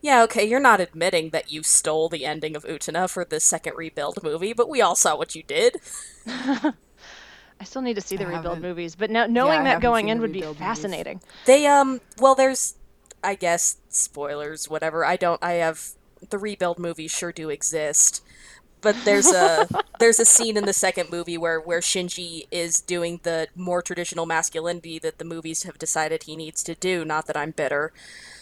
A: Yeah, okay, you're not admitting that you stole the ending of Utena for the second rebuild movie, but we all saw what you did.
C: I still need to see the
B: I
C: rebuild
B: haven't-
C: movies, but now knowing
B: I
C: that going in would be
B: rebuild movies.
C: fascinating.
A: They um well there's I guess spoilers whatever. I don't I have the rebuild movies sure do exist. But there's a there's a scene in the second movie where where Shinji is doing the more traditional masculinity that the movies have decided he needs to do, not that I'm bitter.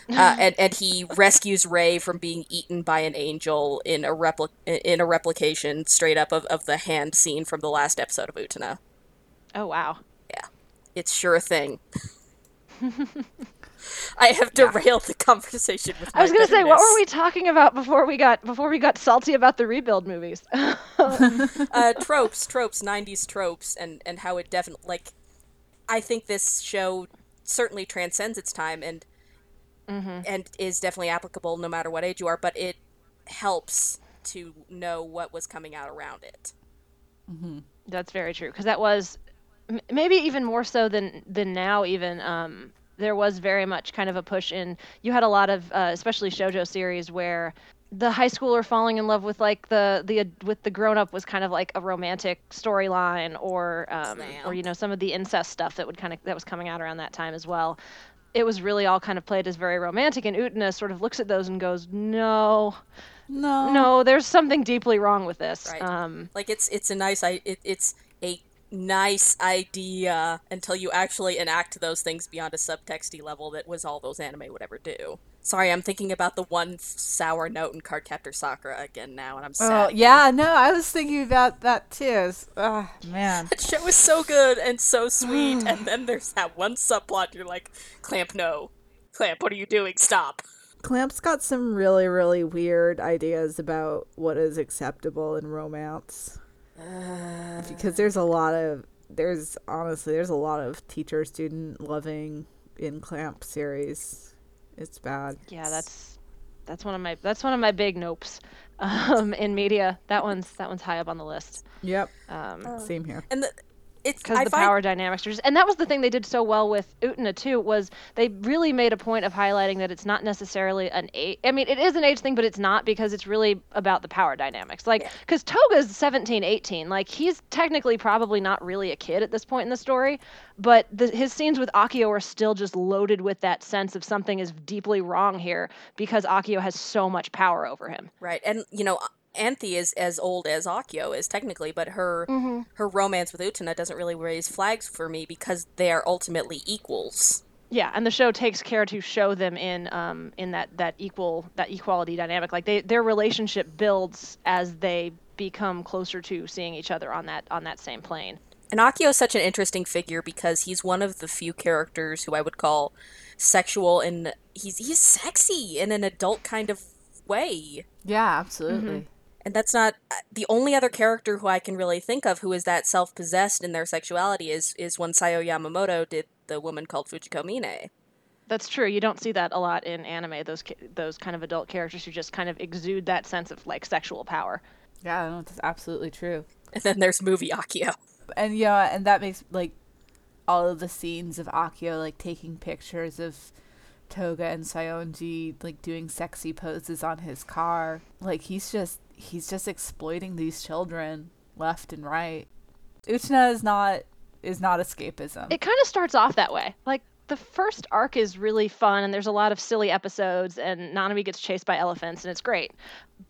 A: Uh, and and he rescues Rei from being eaten by an angel in a repli- in a replication straight up of, of the hand scene from the last episode of Utena.
C: Oh wow.
A: Yeah, it's sure a thing. I have derailed the conversation with
C: I was gonna say, what were we talking about before we got before we got salty about the rebuild movies?
A: uh, tropes, tropes, '90s tropes, and and how it definitely like. I think this show certainly transcends its time and and is definitely applicable no matter what age you are. But it helps to know what was coming out around it.
C: That's very true because that was m- maybe even more so than than now. Even um, there was very much kind of a push in. You had a lot of, uh, especially shojo series where the high schooler falling in love with like the the with the grown up was kind of like a romantic storyline, or um, or you know some of the incest stuff that would kind of that was coming out around that time as well. It was really all kind of played as very romantic, and Utena sort of looks at those and goes, "No,
B: no.
C: no, there's something deeply wrong with this."
A: Right.
C: Um,
A: Like it's it's a nice I it, it's a nice idea until you actually enact those things beyond a subtexty level that was all those anime would ever do. Sorry, I'm thinking about the one sour note in Cardcaptor Sakura again now, and I'm oh, sad.
B: Oh, yeah, no, I was thinking about that too. Oh, man.
A: That show is so good and so sweet, and then there's that one subplot. You're like, Clamp, no, Clamp, what are you doing? Stop.
B: Clamp's got some really, really weird ideas about what is acceptable in romance. Because there's a lot of there's honestly there's a lot of teacher student loving in Clamp series. It's bad.
C: Yeah, that's that's one of my that's one of my big nopes um, in media. That one's that one's high up on the list.
B: Yep.
C: Um,
B: Same here.
A: And the, it's
C: because the
A: find,
C: power dynamics are just, and that was the thing they did so well with Utena too was they really made a point of highlighting that it's not necessarily an age. I mean, it is an age thing, but it's not because it's really about the power dynamics. Like, because Toga's 17, 18, like he's technically probably not really a kid at this point in the story, but the, his scenes with Akio are still just loaded with that sense of something is deeply wrong here because Akio has so much power over him.
A: right, and you know, Anthy is as old as Akio is technically, but her
C: Mm-hmm.
A: her romance with Utena doesn't really raise flags for me because they are ultimately equals.
C: Yeah, and the show takes care to show them in um in that that equal that equality dynamic. Like they their relationship builds as they become closer to seeing each other on that on that same plane.
A: And Akio is such an interesting figure because he's one of the few characters who I would call sexual and he's he's sexy in an adult kind of way.
B: Yeah, absolutely.
A: And that's not uh, the only other character who I can really think of who is that self-possessed in their sexuality is is when Sayo Yamamoto did the woman called Fujiko Mine.
C: That's true. You don't see that a lot in anime. Those those kind of adult characters who just kind of exude that sense of like sexual power.
B: Yeah, no, that's absolutely true.
A: And then there's movie Akio.
B: And yeah, and that makes like all of the scenes of Akio like taking pictures of Toga and Saionji like doing sexy poses on his car. Like he's just he's just exploiting these children left and right. Utena is not is not escapism.
C: It kind of starts off that way. Like the first arc is really fun and there's a lot of silly episodes and Nanami gets chased by elephants and it's great.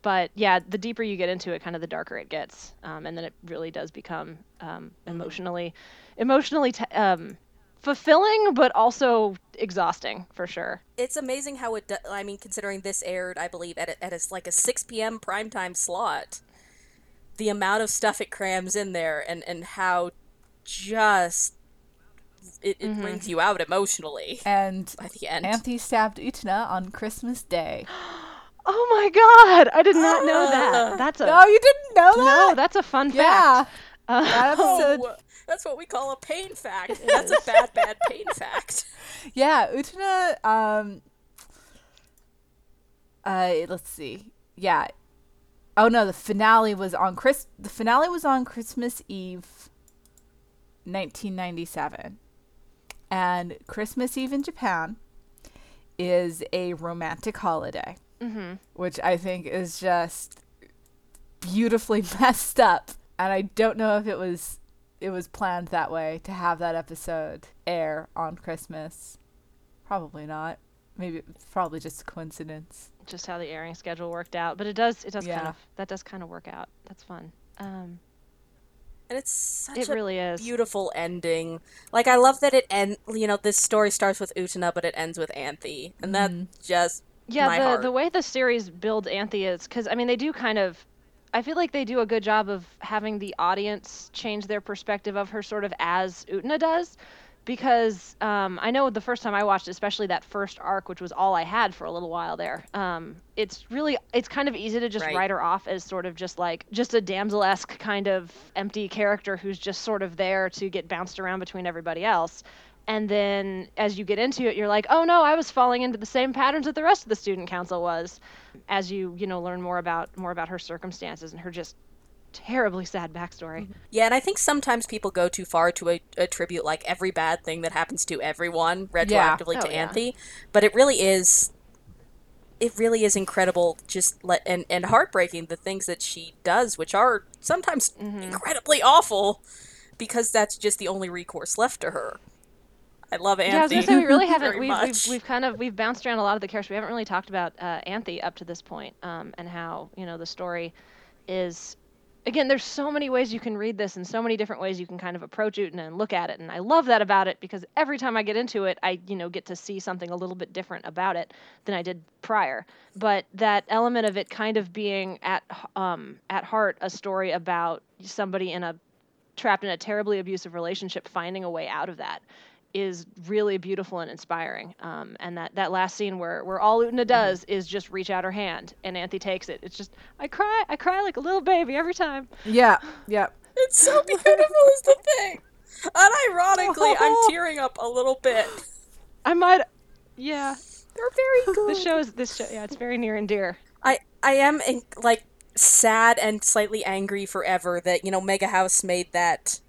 C: But yeah, the deeper you get into it, kind of the darker it gets, um, and then it really does become um, emotionally, emotionally t- um, fulfilling, but also exhausting for sure.
A: It's amazing how it. Do- I mean, considering this aired, I believe at a, at a, like a six p.m. primetime slot, the amount of stuff it crams in there, and and how just it, it brings you out emotionally
B: and
A: by the end.
B: Anthy stabbed Utena on Christmas Day.
C: Oh my god! I did not know that. That's a
B: No, you didn't know that.
C: no. That's a fun
B: yeah.
C: fact. Uh,
B: That episode.
A: That's what we call a pain fact. That's a bad, bad pain fact.
B: Yeah, Utena. Um. Uh, let's see. Yeah. Oh no, the finale was on Chris. The finale was on Christmas Eve, 1997, and Christmas Eve in Japan is a romantic holiday,
C: mm-hmm.
B: which I think is just beautifully messed up. And I don't know if it was it was planned that way to have that episode air on Christmas. Probably not. Maybe it's probably just a coincidence.
C: Just how the airing schedule worked out, but it does. It does kind of. That does kind of work out. That's fun. Um,
A: And it's such
C: it
A: a
C: really is.
A: beautiful ending. Like I love that it end. You know, this story starts with Utena, but it ends with Anthy, and that just
C: Yeah,
A: my
C: the
A: heart.
C: the way the series builds Anthy is because I mean they do kind of. I feel like they do a good job of having the audience change their perspective of her sort of as Utena does, because um, I know the first time I watched, especially that first arc, which was all I had for a little while there. Um, it's really it's kind of easy to just
A: Right.
C: write her off as sort of just like just a damsel-esque kind of empty character who's just sort of there to get bounced around between everybody else and then as you get into it you're like oh no i was falling into the same patterns that the rest of the student council was as you you know learn more about more about her circumstances and her just terribly sad backstory
A: Yeah, and I think sometimes people go too far to a- attribute like every bad thing that happens to everyone retroactively
C: Oh,
A: to
C: yeah.
A: Anthy, but it really is. It really is incredible, just let and and heartbreaking the things that she does, which are sometimes
C: Mm-hmm.
A: incredibly awful, because that's just the only recourse left to her. I love Anthy.
C: yeah i was gonna say we really haven't we've, we've, we've kind of we've bounced around a lot of the characters we haven't really talked about uh, anthy up to this point um, and how you know the story is again there's so many ways you can read this and so many different ways you can kind of approach it and, and look at it and i love that about it because every time i get into it i you know get to see something a little bit different about it than i did prior but that element of it kind of being at um, at heart a story about somebody in a trapped in a terribly abusive relationship finding a way out of that is really beautiful and inspiring. Um, and that, that last scene where, where all Utena does is just reach out her hand and Anthy takes it. It's just I cry I cry like a little baby every time.
B: Yeah, yeah.
A: It's so beautiful, is the thing. Unironically, I'm tearing up a little bit.
C: I might yeah.
A: They're very good.
C: This show is this show yeah, it's very near and dear.
A: I I am in, like sad and slightly angry forever that you know Mega House made that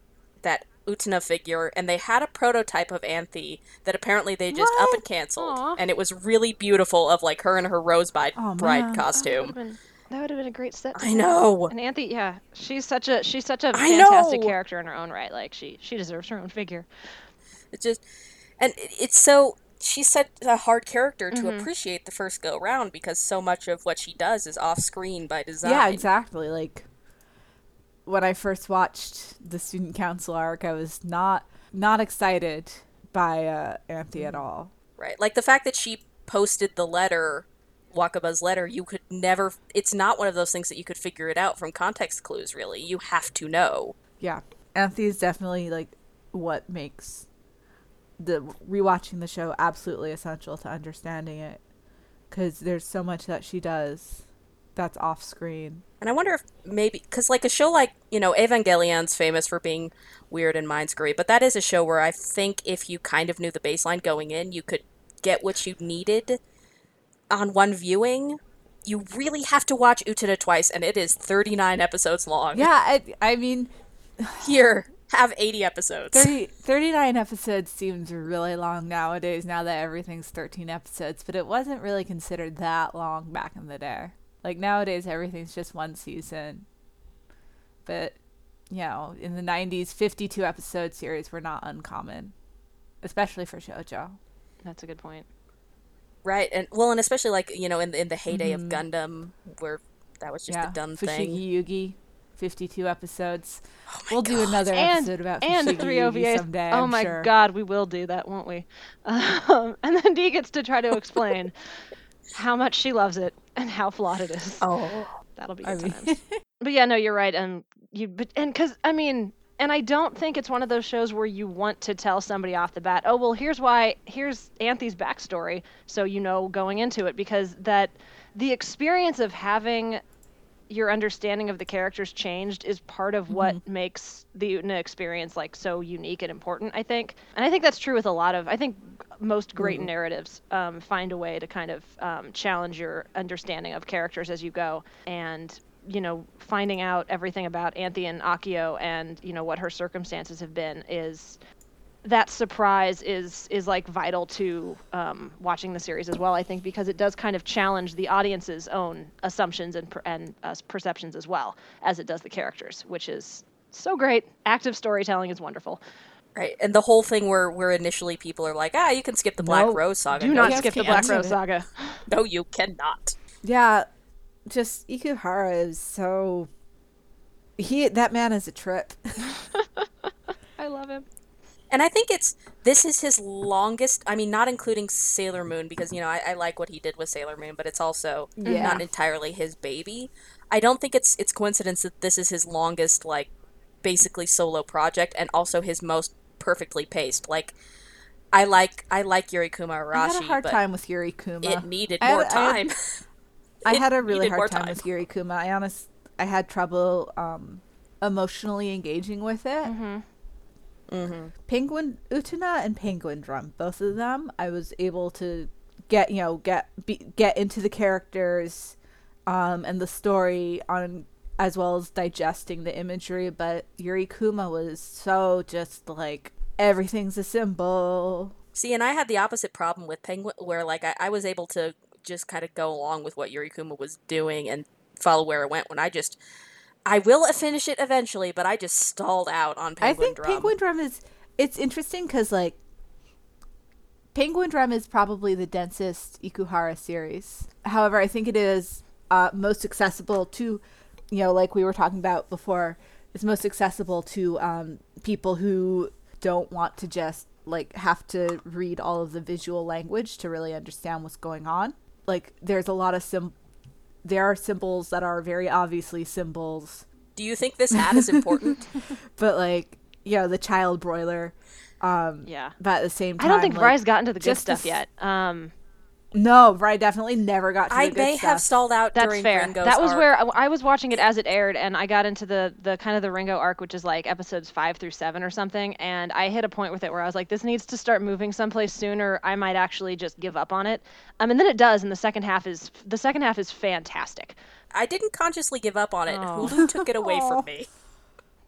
A: that Utena figure and they had a prototype of Anthy that apparently they just up and canceled
C: Aw.
A: and it was really beautiful of like her in her rosebud
B: Oh,
A: bride
B: man.
A: Costume.
C: that would have been a great set.
A: I know.
C: And Anthy, yeah, she's such a she's such a fantastic character in her own right. Like she she deserves her own figure.
A: It just and it- it's so she's such a hard character to
C: Mm-hmm.
A: appreciate the first go round because so much of what she does is off screen by design.
B: Yeah, exactly. Like when I first watched the student council arc, I was not not excited by uh, Anthy at all.
A: Right. Like the fact that she posted the letter, Wakaba's letter, you could never it's not one of those things that you could figure it out from context clues really. You have to know.
B: Yeah, Anthy is definitely like what makes the rewatching the show absolutely essential to understanding it because there's so much that she does that's off screen.
A: And I wonder if maybe cuz like a show like, you know, Evangelion's famous for being weird and mind screwy, but that is a show where I think if you kind of knew the baseline going in, you could get what you needed on one viewing. You really have to watch Utena twice and it is 39 episodes long.
B: Yeah, I, I mean,
A: Here, have 80 episodes.
B: 30, 39 episodes seems really long nowadays now that everything's 13 episodes, but it wasn't really considered that long back in the day. Like nowadays, everything's just one season. But, you know, in the 90s, 52 episode series were not uncommon, especially for shojo.
C: That's a good point.
A: Right, and well, and especially like you know in the in the heyday of Gundam, where that was just
B: yeah,
A: a done
B: Fushigi
A: thing.
B: Yugi, 52 episodes. we'll do another
C: and
B: episode about
C: and
B: Fushigi
C: three
B: Yugi
C: OVAs.
B: someday.
C: oh
B: I'm
C: my
B: sure.
C: god, we will do that, won't we? Um, and then Dee gets to try to explain how much she loves it and how flawed it is.
A: Oh,
C: That'll be
B: I
C: good
B: mean-
C: times. But yeah, no, you're right. And you, but and because I mean, and I don't think it's one of those shows where you want to tell somebody off the bat, oh well, here's why, here's Anthy's backstory, so you know going into it, because that the experience of having your understanding of the characters changed is part of what mm-hmm. makes the Utena experience like so unique and important, I think. And I think that's true with a lot of I think most great mm-hmm. narratives um, find a way to kind of um, challenge your understanding of characters as you go and you know finding out everything about Anthy and Akio and you know what her circumstances have been is that surprise is is like vital to um, watching the series as well. I think because it does kind of challenge the audience's own assumptions and and uh, perceptions as well as it does the characters, which is so great. Active storytelling is wonderful.
A: Right, and the whole thing where where initially people are like, ah, you can skip the Black Rose saga.
C: Do no, not skip the Black Rose saga.
A: No, you cannot.
B: Yeah, just Ikuhara is so. He that man is a trip.
C: I love him
A: and I think it's this is his longest. I mean, not including Sailor Moon because you know I, I like what he did with Sailor Moon, but it's also yeah. not entirely his baby. I don't think it's it's coincidence that this is his longest like basically solo project and also his most perfectly paced. Like I like I like Yuri Kuma Arashi. I
B: had a hard time with Yuri Kuma.
A: It needed more
B: I
A: time.
B: I had, I had a really hard time, time, with Yuri Kuma. I honest I had trouble um, emotionally engaging with it.
C: Mm-hmm.
B: Mm-hmm. Penguin Utena and Penguin Drum, both of them, I was able to get you know get be, get into the characters, um, and the story on as well as digesting the imagery. But Yuri Kuma was so just like everything's a symbol.
A: See, and I had the opposite problem with Penguin, where like I, I was able to just kind of go along with what Yuri Kuma was doing and follow where it went when I just I will finish it eventually, but I just stalled out on Penguin
B: I think
A: Drum.
B: Penguin Drum is it's interesting because like Penguin Drum is probably the densest Ikuhara series. However, I think it is uh, most accessible to, you know, like we were talking about before, it's most accessible to um, people who don't want to just like have to read all of the visual language to really understand what's going on. Like, there's a lot of sim there are symbols that are very obviously symbols.
A: Do you think this hat is important?
B: but like, you know, the child broiler. Um,
C: yeah.
B: But at the same time,
C: I don't think
B: like,
C: Vrai's gotten to the good stuff yet. Um,
B: no, right. definitely never got to
A: I
B: the
A: may
B: stuff.
A: have stalled out
C: That's
A: during
C: fair.
A: Ringo's
C: that was
A: arc.
C: where I was watching it as it aired, and I got into the the kind of the Ringo arc, which is like episodes five through seven or something. And I hit a point with it where I was like, this needs to start moving someplace sooner. I might actually just give up on it. Um, and then it does, and the second half is the second half is fantastic.
A: I didn't consciously give up on it. Oh. Hulu took it away from me.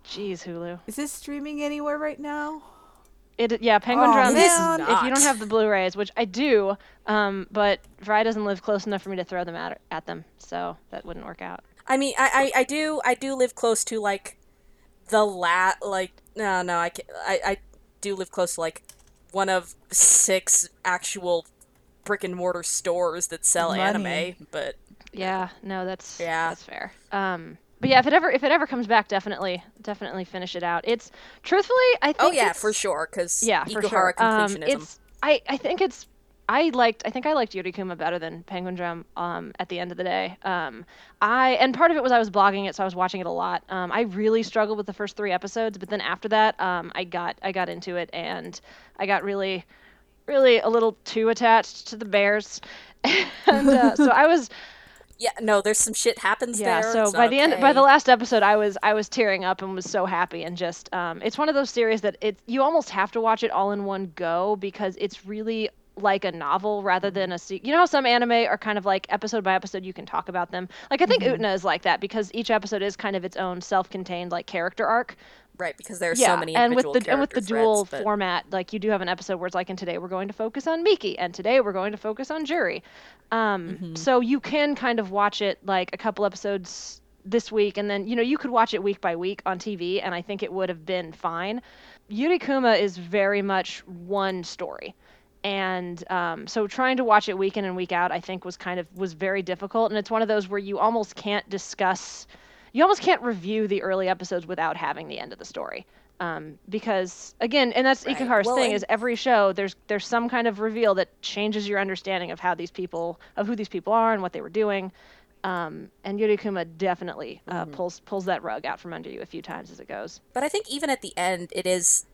C: Jeez, Hulu.
B: Is this streaming anywhere right now?
C: It yeah, Penguin oh, Drum. If you don't have the Blu-rays, which I do, um, but Vrai doesn't live close enough for me to throw them at at them, so that wouldn't work out.
A: I mean, I, I, I do I do live close to like the lat like no no I, I I do live close to like one of six actual brick and mortar stores that sell Money. anime, but
C: yeah, no, that's yeah, that's fair. Um, but yeah, if it ever if it ever comes back, definitely definitely finish it out. It's truthfully, I think.
A: Oh yeah, for sure, because yeah, for sure. Um,
C: it's I I think it's I liked I think I liked Yuri Kuma better than Penguin Drum um, at the end of the day. Um, I and part of it was I was blogging it, so I was watching it a lot. Um, I really struggled with the first three episodes, but then after that, um, I got I got into it and I got really really a little too attached to the bears, and uh, so I was
A: yeah, no, there's some shit happens
C: yeah,
A: there.
C: so by the end, by the last episode, I was I was tearing up and was so happy and just um, it's one of those series that it you almost have to watch it all in one go because it's really like a novel rather than a you know how some anime are kind of like episode by episode you can talk about them like i think mm-hmm. utena is like that because each episode is kind of its own self-contained like character arc
A: right because there's yeah, so many and
C: with the and with the dual
A: but...
C: format like you do have an episode where it's like and today we're going to focus on miki and today we're going to focus on Juri. um, mm-hmm. so you can kind of watch it like a couple episodes this week and then you know you could watch it week by week on tv and i think it would have been fine yuri kuma is very much one story and um, so trying to watch it week in and week out i think was kind of was very difficult and it's one of those where you almost can't discuss you almost can't review the early episodes without having the end of the story. Um, because again, and that's right. Ikuhara's well, thing is every show there's there's some kind of reveal that changes your understanding of how these people of who these people are and what they were doing. Um, and Yuri Kuma definitely uh, mm-hmm. pulls pulls that rug out from under you a few times as it goes.
A: But I think even at the end, it is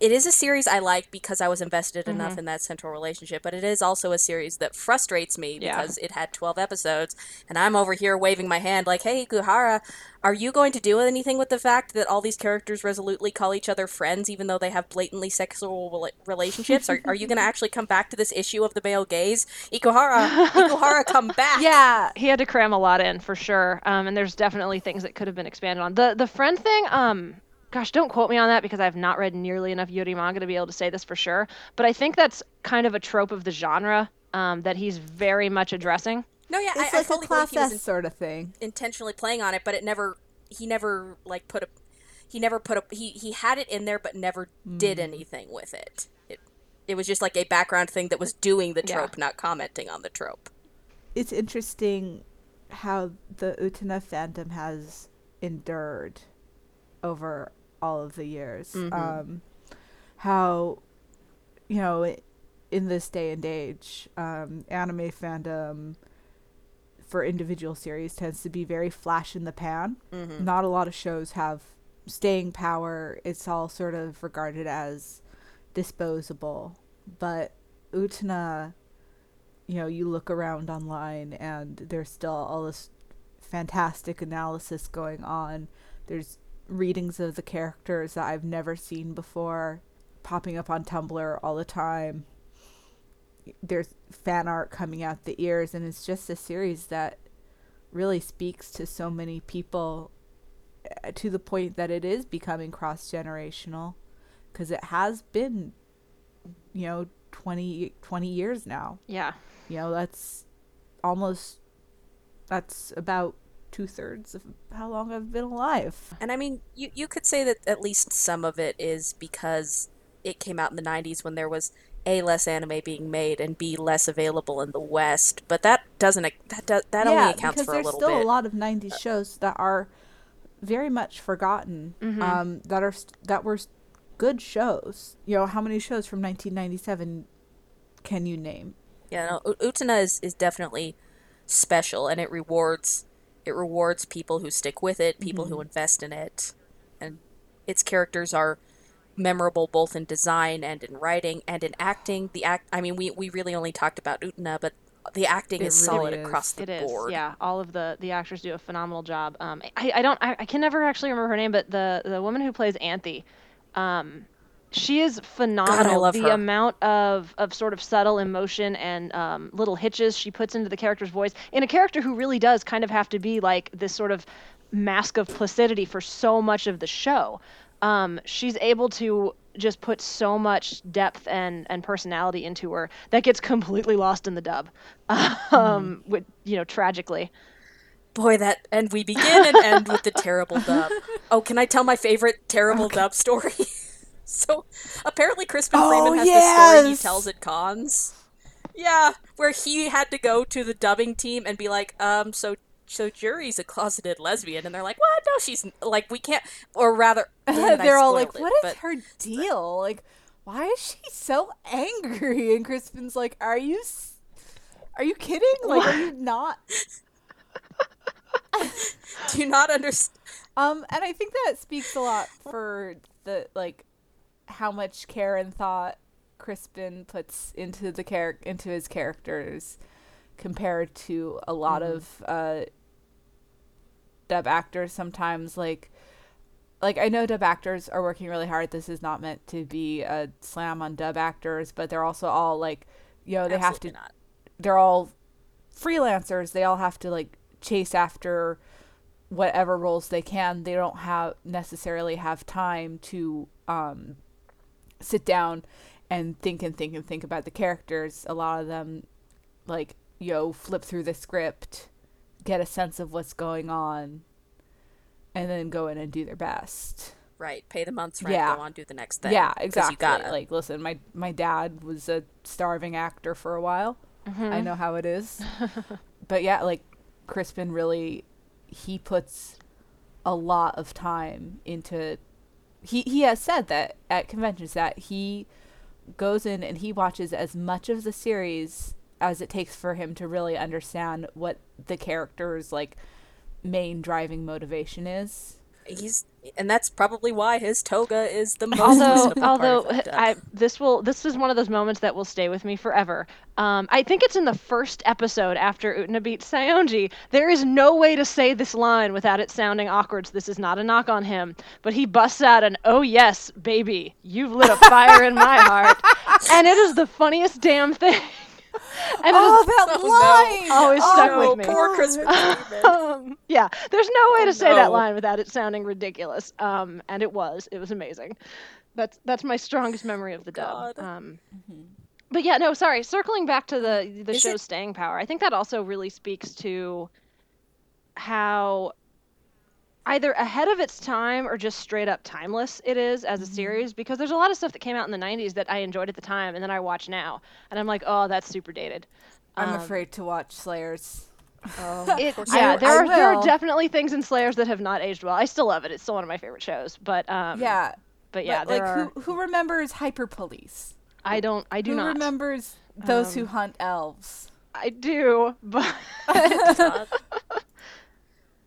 A: it is a series I like because I was invested
C: Mm-hmm.
A: enough in that central relationship, but it is also a series that frustrates me
C: Yeah.
A: because it had 12 episodes and I'm over here waving my hand like, "Hey, Kuhara, are you going to do anything with the fact that all these characters resolutely call each other friends even though they have blatantly sexual relationships? Are, are you going to actually come back to this issue of the male gaze? Ikuhara, Ikuhara, come back."
B: Yeah.
C: he had to cram a lot in for sure. Um, and there's definitely things that could have been expanded on. The the friend thing, um, gosh, don't quote me on that because I've not read nearly enough Yuri manga to be able to say this for sure. But I think that's kind of a trope of the genre um, that he's very much addressing.
A: No, yeah,
B: It's
A: I, I
B: like
A: fully
B: a
A: believe
B: class
A: he was
B: S
A: in-
B: sort of thing.
A: intentionally playing on it, but it never he never like put a he never put a he he had it in there but never did anything with it. It it was just like a background thing that was doing the
C: Yeah.
A: trope, not commenting on the trope.
B: It's interesting how the Utena fandom has endured over all of the years. Um, how, you know, in this day and age, um, anime fandom for individual series tends to be very flash in the pan. Not a lot of shows have staying power. It's all sort of regarded as disposable. But Utena, you know, you look around online and there's still all this fantastic analysis going on. There's readings of the characters that I've never seen before popping up on Tumblr all the time. There's fan art coming out the ears, and it's just a series that really speaks to so many people uh, to the point that it is becoming cross generational because it has been, you know, 20, 20 years now
C: Yeah.
B: you know that's almost that's about two thirds of how long I've been alive.
A: And I mean, you you could say that at least some of it is because it came out in the 90s when there was a less anime being made and b less available in the west, but that doesn't that does, that only accounts for a little bit.
B: there's still a lot of '90s shows that are very much forgotten.
A: Mm-hmm.
B: Um, that are that were good shows. You know, how many shows from 1997 can you name?
A: Yeah, no, U- Utena is, is definitely special, and it rewards it rewards people who stick with it, people who invest in it, and its characters are memorable both in design and in writing and in acting. The act, I mean, we we really only talked about Utena, but the acting
B: It
A: is
B: really
A: solid
B: is.
A: across the
C: It is,
A: board.
C: yeah. All of the the actors do a phenomenal job. Um, I, I don't, I, I can never actually remember her name, but the the woman who plays Anthy, um, she is phenomenal.
A: love
C: the
A: her.
C: amount of of sort of subtle emotion and um, little hitches she puts into the character's voice in a character who really does kind of have to be like this sort of mask of placidity for so much of the show. Um, she's able to just put so much depth and, and personality into her that gets completely lost in the dub, um, with, you know, tragically.
A: Boy, that and we begin and end with the terrible dub. Oh, can I tell my favorite terrible dub story? so apparently Crispin
B: Oh,
A: Freeman has this story he tells at cons. Yeah, where he had to go to the dubbing team and be like, um, so so Juri's a closeted lesbian, and they're like, what? No, she's like, we can't, or rather, damn
B: They're all like,
A: it,
B: "What is
A: but-
B: her deal? Like, why is she so angry?" And Crispin's like, "Are you, s- are you kidding? Like, are you not?"
A: Do you not understand?
B: Um, and I think that speaks a lot for the like how much care and thought Crispin puts into the char- into his characters compared to a lot of uh dub actors sometimes like like I know dub actors are working really hard. This is not meant to be a slam on dub actors, but they're also all like you know, they have to
A: not.
B: they're all freelancers. They all have to like chase after whatever roles they can. They don't have necessarily have time to um, sit down and think and think and think about the characters. A lot of them like you know flip through the script, get a sense of what's going on, and then go in and do their best.
A: Right, pay the month's rent,
B: Yeah.
A: go on, do the next thing.
B: Yeah, exactly.
A: You gotta.
B: Like, listen, my my dad was a starving actor for a while. Mm-hmm. I know how it is. but yeah, like Crispin really he puts a lot of time into he he has said that at conventions that he goes in and he watches as much of the series as it takes for him to really understand what the character's like main driving motivation is
A: he's and that's probably why his toga is the most
C: although although. I this will this is one of those moments that will stay with me forever. Um, I think it's in the first episode after Utena beats Saionji. There is no way to say this line without it sounding awkward. So this is not a knock on him, but he busts out an "Oh yes, baby, you've lit a fire in my heart," and it is the funniest damn thing. And it
B: oh,
C: is
B: that
A: Oh, no.
B: line!
C: always
B: oh,
C: stuck
A: oh,
C: with me.
A: poor Christmas
C: um, yeah, there's no way
A: Oh,
C: to say that line without it sounding ridiculous. Um, and it was. It was amazing. That's that's my strongest memory of the dub.
A: God.
C: Um, but yeah, no, sorry. Circling back to the the
A: Is
C: show's
A: it-
C: staying power, I think that also really speaks to how either ahead of its time or just straight up timeless it is as a series because there's a lot of stuff that came out in the 90s that I enjoyed at the time and then I watch now and I'm like, "Oh, that's super dated."
B: I'm
C: Um,
B: afraid to watch Slayers.
A: Oh,
C: It, yeah,
B: I-
C: there
B: I
C: are there are definitely things in Slayers that have not aged well. I still love it. It's still one of my favorite shows. But um,
B: yeah,
C: but yeah,
B: but,
C: there
B: like
C: are.
B: who who remembers Hyper Police?
C: I don't. I do
B: who
C: not.
B: remembers those who
C: Um,
B: hunt elves?
C: I do, but
A: God.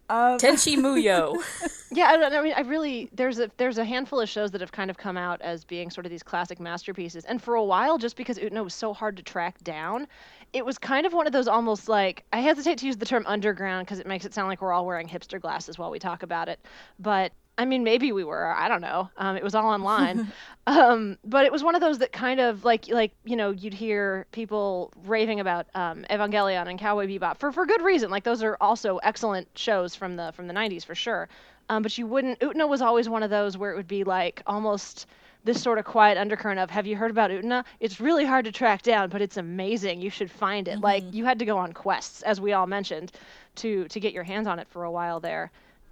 B: Um,
A: Tenchi Muyo.
C: yeah, I, don't- I mean, I really there's a there's a handful of shows that have kind of come out as being sort of these classic masterpieces, and for a while, just because Utena was so hard to track down, it was kind of one of those almost like I hesitate to use the term underground because it makes it sound like we're all wearing hipster glasses while we talk about it, but I mean maybe we were I don't know. Um, it was all online, um, but it was one of those that kind of like like you know you'd hear people raving about um, Evangelion and Cowboy Bebop for for good reason. Like those are also excellent shows from the from the 90s for sure. Um, but you wouldn't. Utena was always one of those where it would be like almost this sort of quiet undercurrent of have you heard about Utena? It's really hard to track down, but it's amazing. You should find it. Like you had to go on quests, as we all mentioned, to to get your hands on it for a while there.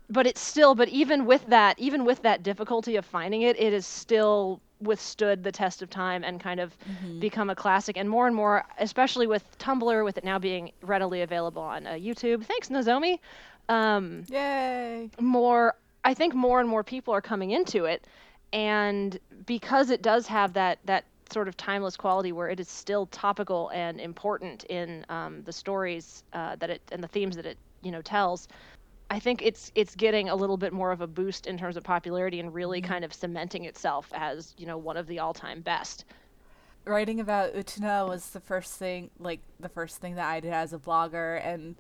C: But it's still, but even with that, even with that difficulty of finding it, it is still withstood the test of time and kind of become a classic. And more and more, especially with Tumblr, with it now being readily available on uh, YouTube. Thanks, Nozomi. Um,
B: Yay!
C: more i think more and more people are coming into it and because it does have that that sort of timeless quality where it is still topical and important in um, the stories uh, that it and the themes that it you know tells i think it's it's getting a little bit more of a boost in terms of popularity and really kind of cementing itself as you know one of the all-time best
B: Writing about Utena was the first thing, like the first thing that I did as a blogger, and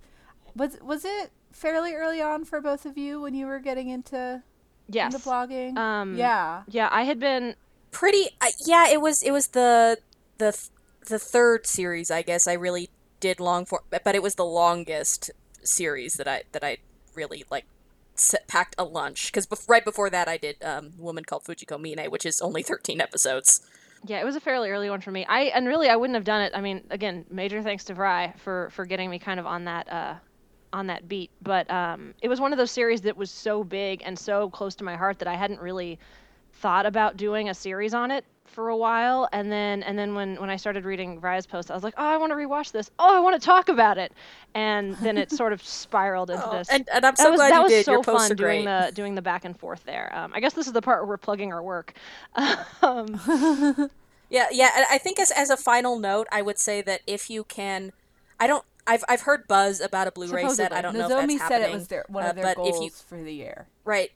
B: was was it fairly early on for both of you when you were getting into
C: yes
B: into blogging?
C: um
B: yeah.
C: yeah i had been
A: Pretty. Uh, yeah, it was. It was the the th- the third series. I guess I really did long for, but but it was the longest series that I that I really like s- packed a lunch because right before that I did um, Woman Called Fujiko Mine, which is only thirteen episodes.
C: Yeah, it was a fairly early one for me. I and really I wouldn't have done it. I mean, again, major thanks to Vrai for for getting me kind of on that uh on that beat. But um it was one of those series that was so big and so close to my heart that I hadn't really thought about doing a series on it for a while and then and then when when I started reading Vrai's post I was like, "Oh, I want to rewatch this. Oh, I want to talk about it." And then it sort of spiraled into
A: Oh,
C: this.
A: and and I'm
C: that
A: so
C: was
A: glad
C: that
A: you
C: was
A: did.
C: so
A: Your posts
C: fun
A: are
C: doing
A: great.
C: the doing the back and forth there. Um, I guess this is the part where we're plugging our work. um,
A: Yeah, yeah. I think as as a final note, I would say that if you can, I don't. I've I've heard buzz about a Blu-ray set. I don't know if
B: Nozomi
A: that's
B: said
A: happening.
B: it was their one
A: uh,
B: of their
A: but
B: goals
A: if you
B: for the year.
A: right,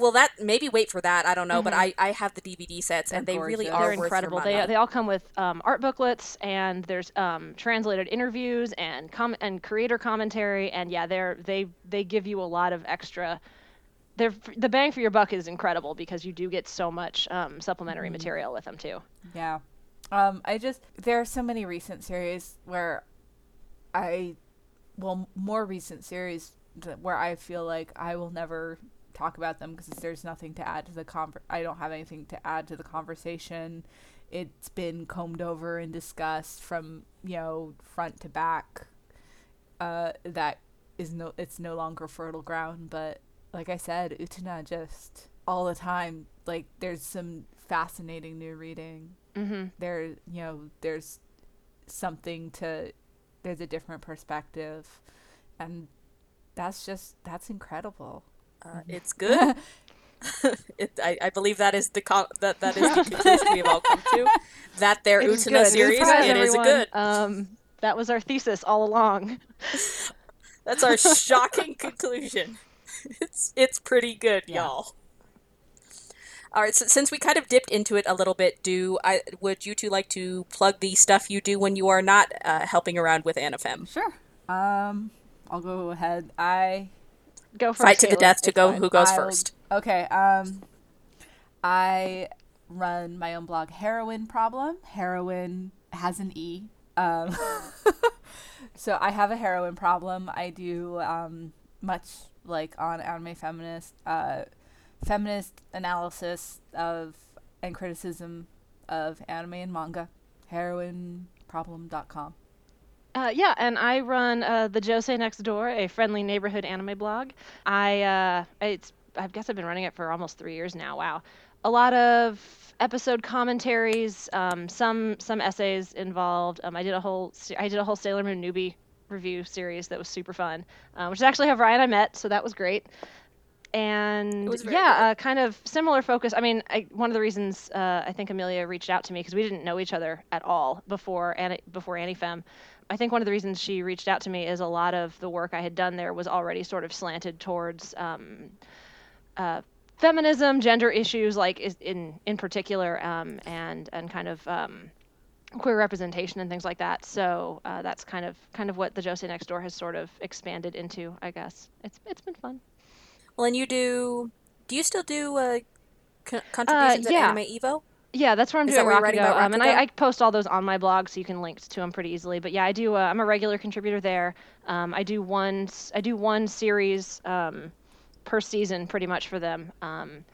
A: well, that maybe wait for that. I don't know, but I I have the DVD sets and
B: They're
A: they really are
C: they're incredible. They they all come with um, art booklets and there's um, translated interviews and com- and creator commentary and yeah, they're they they give you a lot of extra. They're the bang for your buck is incredible because you do get so much um, supplementary
A: Mm-hmm.
C: material with them too.
B: Yeah. Um, I just there are so many recent series where I well more recent series where I feel like I will never talk about them because there's nothing to add to the conver- I don't have anything to add to the conversation. It's been combed over and discussed from, you know, front to back. Uh that is no it's no longer fertile ground, but like I said, Utena just all the time like there's some fascinating new reading
C: Mm-hmm.
B: there you know there's something to there's a different perspective and that's just that's incredible
A: Uh, it's good. it, I, I believe that is the con- that that is the conclusion we have all come to. That their
C: It is
A: Utena
C: good.
A: series,
C: Surprise,
A: it is
C: everyone.
A: good.
C: Um, that was our thesis all along.
A: That's our shocking conclusion. it's it's pretty good,
B: Yeah.
A: y'all. All right, so since we kind of dipped into it a little bit, do I would you two like to plug the stuff you do when you are not uh, helping around with Anifem?
B: Sure. Um, I'll go ahead. I
C: Go for
A: Fight to the death to
B: It's
A: go
B: fine.
A: who goes
B: I'll-
A: first.
B: Okay. Um, I run my own blog, Heroine Problem. Heroin has an E. Um, so I have a heroin problem. I do um, much like on Anime Feminist, uh, feminist analysis of and criticism of anime and manga. Heroineproblem.com.
C: Uh, yeah, and I run uh, the Josei Next Door, a friendly neighborhood anime blog. I uh, it's I guess I've been running it for almost three years now. Wow, a lot of episode commentaries, um, some some essays involved. Um, I did a whole I did a whole Sailor Moon newbie review series that was super fun, uh, which is actually how Ryan I met, so that was great. And yeah, uh, kind of similar focus. I mean, I, one of the reasons uh, I think Amelia reached out to me because we didn't know each other at all before Ani- before Anifem. I think one of the reasons she reached out to me is a lot of the work I had done there was already sort of slanted towards um, uh, feminism, gender issues, like is- in in particular, um, and and kind of um, queer representation and things like that. So uh, that's kind of kind of what the Josei Next Door has sort of expanded into. I guess it's it's been fun.
A: Well, and you do. Do you still do uh, co- contributions
C: yeah.
A: at Anime Evo?
C: Yeah, that's where I'm doing
A: that where you're writing
C: Rakugo,
A: about
C: um, and I, I post all those on my blog, so you can link to them pretty easily. But yeah, I do. Uh, I'm a regular contributor there. Um, I do one. I do one series um, per season, pretty much for them, um,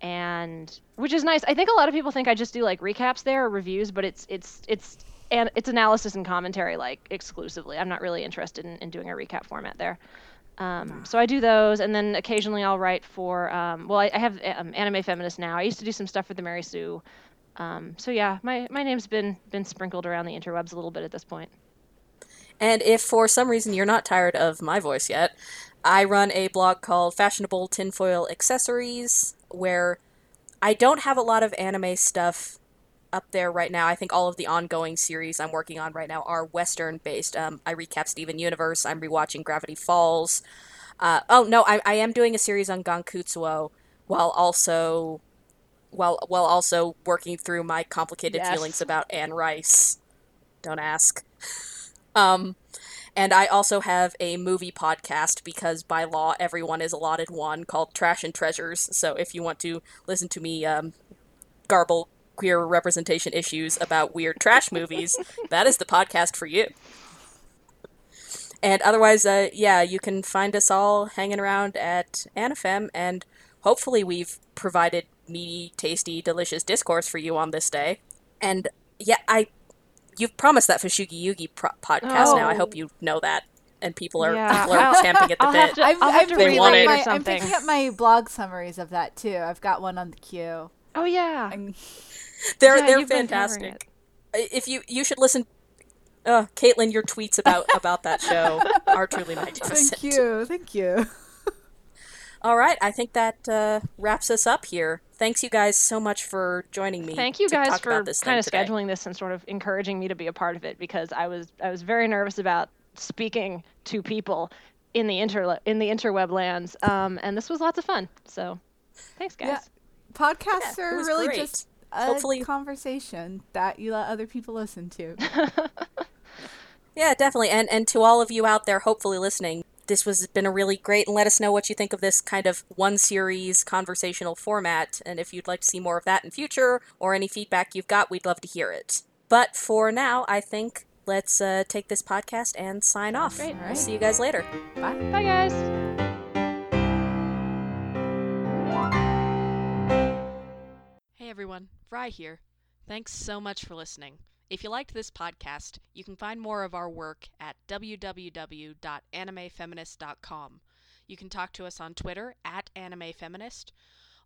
C: and which is nice. I think a lot of people think I just do like recaps there or reviews, but it's it's it's and it's analysis and commentary like exclusively. I'm not really interested in, in doing a recap format there. Um, so I do those, and then occasionally I'll write for. Um, well, I, I have um, Anime Feminist now. I used to do some stuff for the Mary Sue. Um, so yeah, my, my name's been been sprinkled around the interwebs a little bit at this point.
A: And if for some reason you're not tired of my voice yet, I run a blog called Fashionable Tinfoil Accessories, where I don't have a lot of anime stuff up there right now. I think all of the ongoing series I'm working on right now are Western based. Um, I recap Steven Universe. I'm rewatching Gravity Falls. Uh, oh no, I, I am doing a series on Gankutsuou while also while while also working through my complicated
C: Yes.
A: feelings about Anne Rice. Don't ask. Um, and I also have a movie podcast because by law everyone is allotted one called Trash and Treasures. So if you want to listen to me um, garble queer representation issues about weird trash movies, that is the podcast for you. And otherwise, uh, yeah, you can find us all hanging around at Anifem, and hopefully we've provided meaty, tasty, delicious discourse for you on this day. And yeah, I you've promised that Fushigi Yugi pro- podcast now. I
C: Oh.
A: hope you know that, and people are
C: Yeah.
A: people are champing at the
C: I'll
A: bit.
C: to-
B: I'm,
C: I'll have
B: I'm
C: to
A: They
B: picking
A: want
B: up
A: it.
B: my, I'm picking up my blog summaries of that too. I've got one on the queue.
C: Oh yeah,
B: I'm-
A: They're
C: Yeah,
A: they're
C: you've been covering
A: fantastic. If you you should listen. Uh, Caitlin, your tweets about about that show are truly magnificent.
B: Thank you, thank you.
A: All right, I think that uh, wraps us up here. Thanks you guys so much for joining me.
C: thank you
A: to
C: guys
A: talk
C: for
A: this
C: kind of
A: today.
C: scheduling this and sort of encouraging me to be a part of it because I was I was very nervous about speaking to people in the inter in the interweb lands, um, and this was lots of fun. So thanks guys.
B: Yeah. Podcasts
A: Yeah,
B: are really
A: great.
B: just a
A: Hopefully-
B: conversation that you let other people listen to.
A: Yeah, definitely. And and to all of you out there, hopefully listening, this was been a really great. And let us know what you think of this kind of one series conversational format. And if you'd like to see more of that in future, or any feedback you've got, we'd love to hear it. But for now, I think let's uh, take this podcast and sign off.
C: great.
A: We'll see you guys later.
B: Bye.
C: Bye guys.
D: Hey everyone, Vrai here. Thanks so much for listening. If you liked this podcast, you can find more of our work at www.animefeminist.com. You can talk to us on Twitter at animefeminist,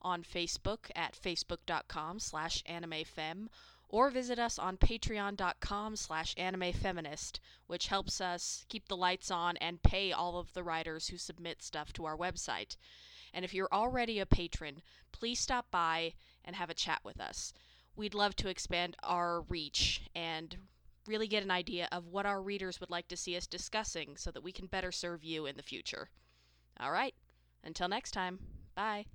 D: on Facebook at facebook.com slash animefem, or visit us on patreon.com slash animefeminist, which helps us keep the lights on and pay all of the writers who submit stuff to our website. And if you're already a patron, please stop by and have a chat with us. We'd love to expand our reach and really get an idea of what our readers would like to see us discussing so that we can better serve you in the future. All right,
A: Until next time, bye.